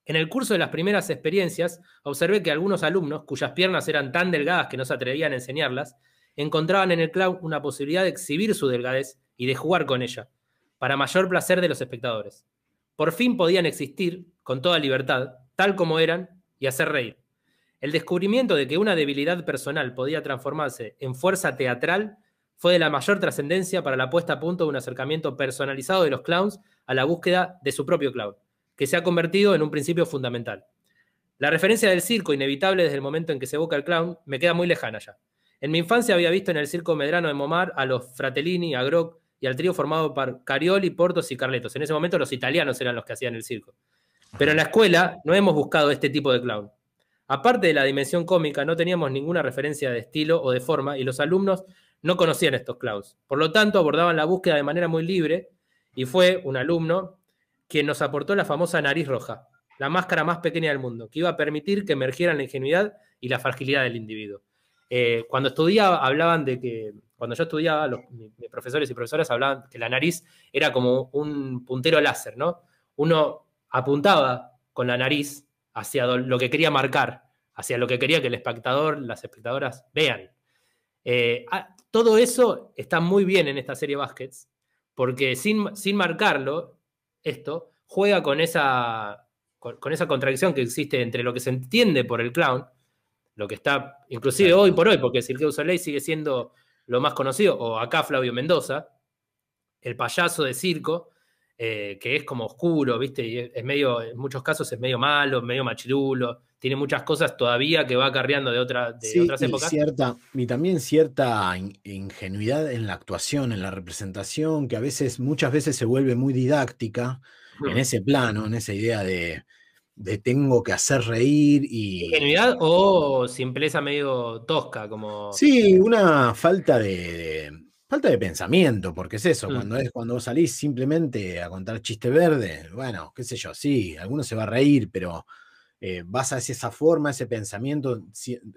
Speaker 2: En el curso de las primeras experiencias, observé que algunos alumnos, cuyas piernas eran tan delgadas que no se atrevían a enseñarlas, encontraban en el clown una posibilidad de exhibir su delgadez y de jugar con ella, para mayor placer de los espectadores. Por fin podían existir, con toda libertad, tal como eran, y hacer reír. El descubrimiento de que una debilidad personal podía transformarse en fuerza teatral fue de la mayor trascendencia para la puesta a punto de un acercamiento personalizado de los clowns a la búsqueda de su propio clown, que se ha convertido en un principio fundamental. La referencia del circo, inevitable desde el momento en que se evoca el clown, me queda muy lejana ya. En mi infancia había visto en el circo Medrano de Momar a los Fratellini, a Grock y al trío formado por Carioli, Portos y Carletos. En ese momento los italianos eran los que hacían el circo. Pero en la escuela no hemos buscado este tipo de clown. Aparte de la dimensión cómica, no teníamos ninguna referencia de estilo o de forma y los alumnos no conocían estos clowns. Por lo tanto, abordaban la búsqueda de manera muy libre y fue un alumno quien nos aportó la famosa nariz roja, la máscara más pequeña del mundo, que iba a permitir que emergieran la ingenuidad y la fragilidad del individuo. Eh, cuando estudiaba, hablaban de que, cuando yo estudiaba, los, mis profesores y profesoras hablaban que la nariz era como un puntero láser, ¿no? Uno apuntaba con la nariz hacia lo que quería marcar, hacia lo que quería que el espectador, las espectadoras vean. Eh, ah, todo eso está muy bien en esta serie Baskets, porque sin, sin marcarlo, esto juega con esa, con, esa contradicción que existe entre lo que se entiende por el clown, lo que está, inclusive hoy por hoy, porque Cirque du Soleil sigue siendo lo más conocido, o acá Flavio Mendoza, el payaso de circo, eh, que es como oscuro, ¿viste? Y es medio, en muchos casos es medio malo, medio machirulo, tiene muchas cosas todavía que va acarreando de, otra, de otras épocas.
Speaker 3: Y, cierta, y también cierta ingenuidad en la actuación, en la representación, que a veces, muchas veces se vuelve muy didáctica en ese plano, en esa idea de, tengo que hacer reír y.
Speaker 2: ¿Ingenuidad o simpleza medio tosca? Como...
Speaker 3: Sí, una falta de, falta de pensamiento, porque es eso, mm. cuando es cuando vos salís simplemente a contar chiste verde, bueno, qué sé yo, sí, alguno se va a reír, pero eh, vas a esa forma, ese pensamiento,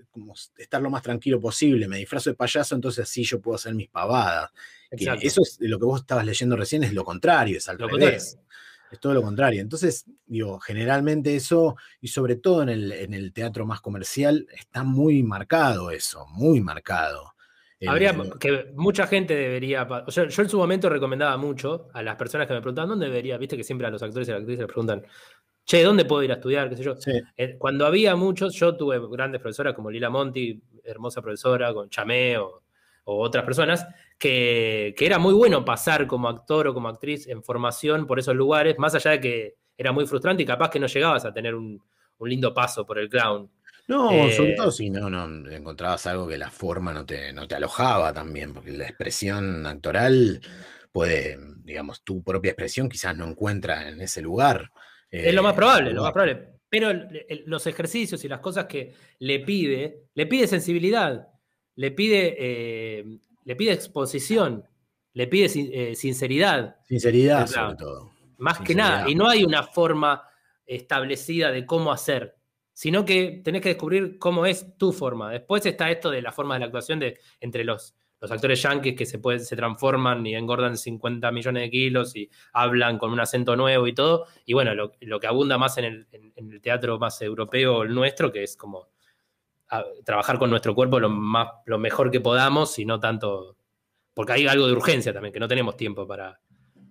Speaker 3: como estar lo más tranquilo posible, me disfrazo de payaso, entonces así yo puedo hacer mis pavadas. eso es lo que vos estabas leyendo recién, es lo contrario, es al revés. Es todo lo contrario. Entonces, digo, generalmente eso, y sobre todo en el, en el teatro más comercial, está muy marcado eso, muy marcado.
Speaker 2: Habría que mucha gente debería. yo en su momento recomendaba mucho a las personas que me preguntaban dónde debería, viste que siempre a los actores y a las actrices les preguntan, che, ¿dónde puedo ir a estudiar? ¿Qué sé yo? Eh, cuando había muchos, yo tuve grandes profesoras como Lila Monti, hermosa profesora, con Chamé o, otras personas, que, era muy bueno pasar como actor o como actriz en formación por esos lugares, más allá de que era muy frustrante y capaz que no llegabas a tener un, lindo paso por el clown.
Speaker 3: No, sobre eh, todo si no, no encontrabas algo que la forma no te, no te alojaba también, porque la expresión actoral puede, digamos, tu propia expresión quizás no encuentra en ese lugar
Speaker 2: es lo más eh, probable, lo más probable. Pero los ejercicios y las cosas que le pide, le pide sensibilidad, le pide, eh, le pide exposición, le pide eh, sinceridad.
Speaker 3: Sinceridad, sobre todo.
Speaker 2: Más que nada. Y no hay una forma establecida de cómo hacer, sino que tenés que descubrir cómo es tu forma. Después está esto de la forma de la actuación de, entre los los actores yankees que se, pueden, se transforman y engordan 50 millones de kilos y hablan con un acento nuevo y todo. Y bueno, lo, que abunda más en el, teatro más europeo, el nuestro, que es como trabajar con nuestro cuerpo lo, más, lo mejor que podamos y no tanto. Porque hay algo de urgencia también, que no tenemos tiempo para,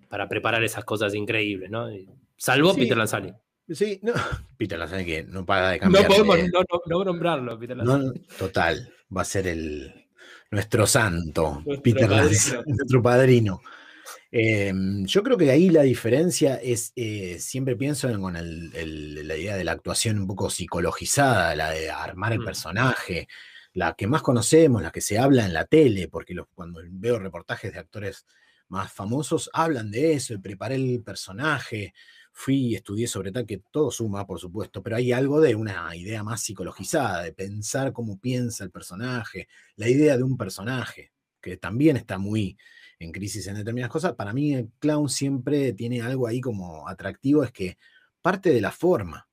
Speaker 2: para preparar esas cosas increíbles, ¿no? Salvo Peter Lanzani.
Speaker 3: Sí, no. Peter Lanzani que no para de cambiar.
Speaker 2: No podemos no, nombrarlo, Peter
Speaker 3: Lanzani. total, va a ser el, nuestro santo, Peter padrino. nuestro padrino. Em, yo creo que ahí la diferencia es, eh, siempre pienso en, con la idea de la actuación un poco psicologizada, la de armar el mm. personaje, la que más conocemos, la que se habla en la tele, porque cuando veo reportajes de actores más famosos, hablan de eso, de preparar el personaje, fui y estudié sobre tal, que todo suma, por supuesto, pero hay algo de una idea más psicologizada, de pensar cómo piensa el personaje, la idea de un personaje, que también está muy en crisis en determinadas cosas. Para mí el clown siempre tiene algo ahí como atractivo, es que parte de la forma,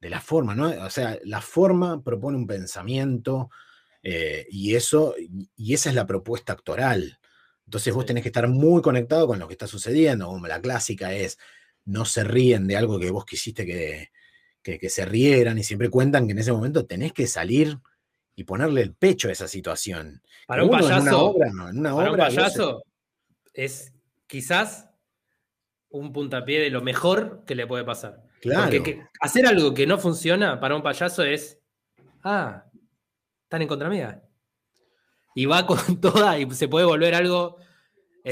Speaker 3: de la forma, ¿no? O sea, la forma propone un pensamiento eh, y eso, y esa es la propuesta actoral. Entonces vos tenés que estar muy conectado con lo que está sucediendo, como la clásica es, no se ríen de algo que vos quisiste que, que, se rieran y siempre cuentan que en ese momento tenés que salir y ponerle el pecho a esa situación.
Speaker 2: Para un payaso, en una obra, un payaso es quizás un puntapié de lo mejor que le puede pasar. Claro. Porque hacer algo que no funciona para un payaso es, ah, están en contra mía. Y va con toda y se puede volver algo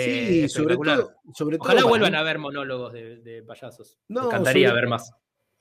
Speaker 3: sí, eh, sobre todo, sobre
Speaker 2: Ojalá vuelvan a ver monólogos de, payasos. Me encantaría ver más.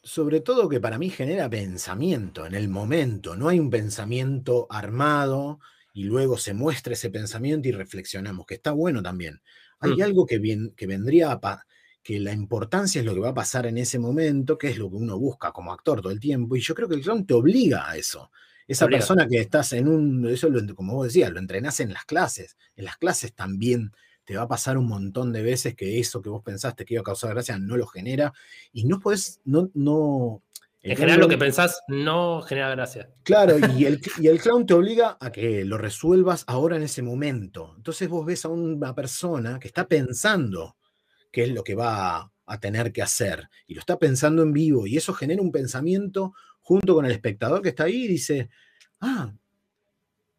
Speaker 3: Sobre todo que para mí genera pensamiento en el momento. No hay un pensamiento armado y luego se muestra ese pensamiento y reflexionamos, que está bueno también. Hay mm. algo que, bien, que vendría a que la importancia es lo que va a pasar en ese momento, que es lo que uno busca como actor todo el tiempo, y yo creo que el clown te obliga a eso. Esa persona que estás en un, eso como vos decías, lo entrenás en las clases, en las clases también te va a pasar un montón de veces que eso que vos pensaste que iba a causar gracia no lo genera y no podés, no, no.
Speaker 2: En general lo que pensás no genera gracia.
Speaker 3: Claro, y el, y el clown te obliga a que lo resuelvas ahora en ese momento. Entonces vos ves a una persona que está pensando qué es lo que va a tener que hacer y lo está pensando en vivo y eso genera un pensamiento junto con el espectador que está ahí y dice, ah,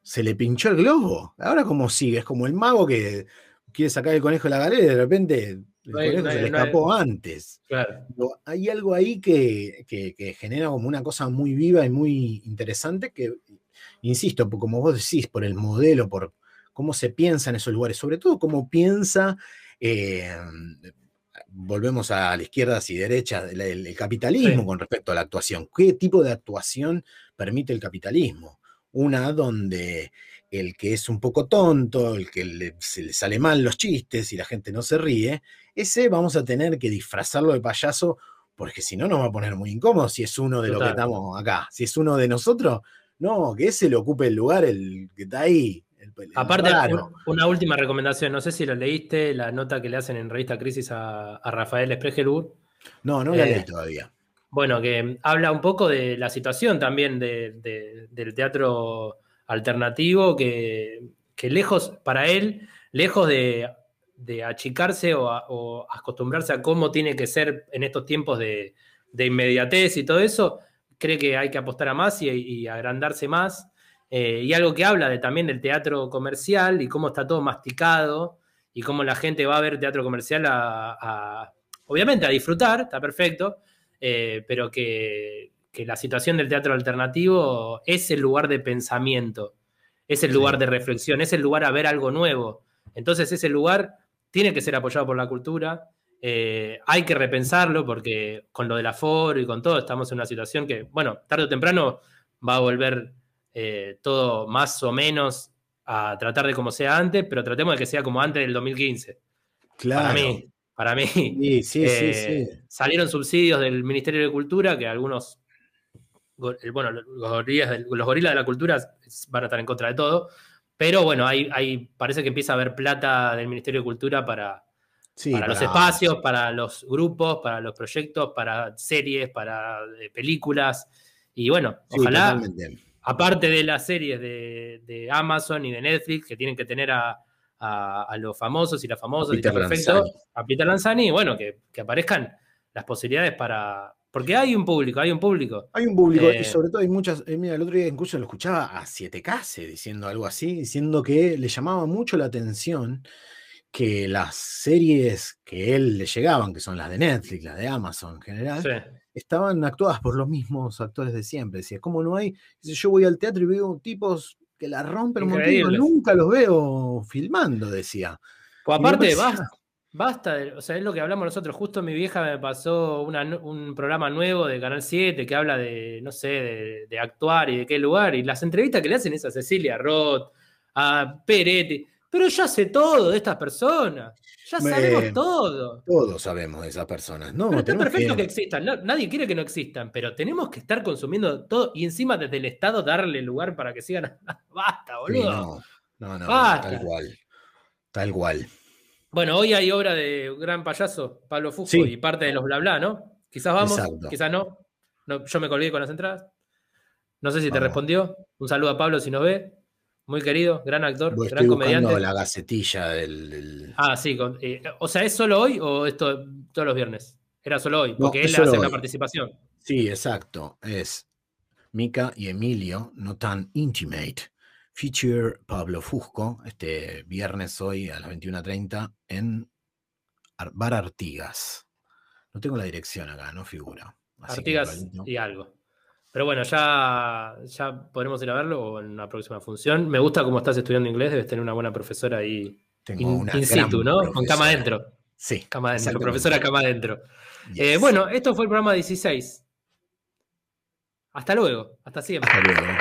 Speaker 3: se le pinchó el globo. Ahora cómo sigue, es como el mago que quiere sacar el conejo de la galera y de repente el conejo se le escapó antes. hay algo ahí que, genera como una cosa muy viva y muy interesante que, insisto, como vos decís, por el modelo, por cómo se piensa en esos lugares, sobre todo cómo piensa, eh, volvemos a la izquierda y derecha, el, capitalismo con respecto a la actuación. ¿Qué tipo de actuación permite el capitalismo? Una donde el que es un poco tonto, el que se le sale mal los chistes y la gente no se ríe, ese vamos a tener que disfrazarlo de payaso porque si no nos va a poner muy incómodo si es uno de los que estamos acá. Si es uno de nosotros, no, que ese le ocupe el lugar, el que está ahí.
Speaker 2: Aparte, una última recomendación, no sé si lo leíste, la nota que le hacen en Revista Crisis a, Rafael Spregelwood.
Speaker 3: No, no la leí eh, todavía.
Speaker 2: Bueno, que habla un poco de la situación también del teatro alternativo que, lejos, para él, lejos de, achicarse o, acostumbrarse a cómo tiene que ser en estos tiempos de, inmediatez y todo eso, cree que hay que apostar a más y, agrandarse más. Eh, y algo que habla de, también del teatro comercial y cómo está todo masticado y cómo la gente va a ver teatro comercial a, obviamente a disfrutar, está perfecto, eh, pero que, que la situación del teatro alternativo es el lugar de pensamiento, es el lugar de reflexión, es el lugar a ver algo nuevo. Entonces ese lugar tiene que ser apoyado por la cultura, eh, hay que repensarlo porque con lo del aforo y con todo estamos en una situación que, bueno, tarde o temprano va a volver eh, todo más o menos a tratar de como sea antes, pero tratemos de que sea como antes del 2015. Claro. Para mí, para mí. Sí, sí, sí, eh, salieron subsidios del Ministerio de Cultura que algunos bueno, los gorilas, de la cultura van a estar en contra de todo, pero bueno, hay, parece que empieza a haber plata del Ministerio de Cultura para, para, los espacios, para los grupos, para los proyectos, para series, para eh, películas. Y bueno, ojalá, aparte de las series de, Amazon y de Netflix, que tienen que tener a, los famosos y las famosas y perfecto, a Peter Lanzani, y bueno, que aparezcan las posibilidades para, porque hay un público, hay un público.
Speaker 3: Hay un público, y eh, sobre todo hay muchas. Eh, mira, el otro día incluso lo escuchaba a 7K diciendo algo así, diciendo que le llamaba mucho la atención que las series que él le llegaban, que son las de Netflix, las de Amazon en general, estaban actuadas por los mismos actores de siempre. Decía, ¿cómo no hay? yo voy al teatro y veo tipos que la rompen un montón, nunca los veo filmando, decía.
Speaker 2: Pues aparte, basta, Basta, o sea, es lo que hablamos nosotros. Justo mi vieja me pasó un programa nuevo de Canal 7 que habla de, no sé, de, actuar y de qué lugar. Y las entrevistas que le hacen es a Cecilia Roth, a Peretti. Pero ya sé todo de estas personas. Ya sabemos todo.
Speaker 3: Todos sabemos de esas personas. No,
Speaker 2: pero está perfecto que, existan. nadie quiere que no existan, pero tenemos que estar consumiendo todo y encima desde el Estado darle lugar para que sigan. Basta, boludo.
Speaker 3: no, no, no, tal cual. Tal cual.
Speaker 2: Bueno, hoy hay obra de gran payaso, Pablo Fusco, y parte de los bla bla, ¿no? Quizás vamos, quizás no. No, yo me colgué con las entradas. No sé si te respondió. Un saludo a Pablo si nos ve. Muy querido, gran actor,
Speaker 3: Voy-
Speaker 2: gran comediante.
Speaker 3: la gacetilla del. del-
Speaker 2: Ah, sí. con- eh, o sea, ¿es solo hoy o esto todos los viernes? Era solo hoy, porque él hace una
Speaker 3: hoy.
Speaker 2: participación.
Speaker 3: Sí, exacto. Es Mica y Emilio, no tan intimate. Feature Pablo Fusco, este viernes hoy a las 21.30 en Ar- Bar Artigas. No tengo la dirección acá, no figura. Así que,
Speaker 2: Artigas y algo. Pero bueno, ya, ya podremos ir a verlo o en una próxima función. Me gusta cómo estás estudiando inglés, debes tener una buena profesora ahí
Speaker 3: tengo
Speaker 2: in,
Speaker 3: una
Speaker 2: in
Speaker 3: gran
Speaker 2: situ, ¿no? Con cama adentro.
Speaker 3: Sí.
Speaker 2: Cama adentro, profesora cama adentro. Eh, bueno, esto fue el programa 16. Hasta luego, hasta siempre.
Speaker 3: Hasta luego.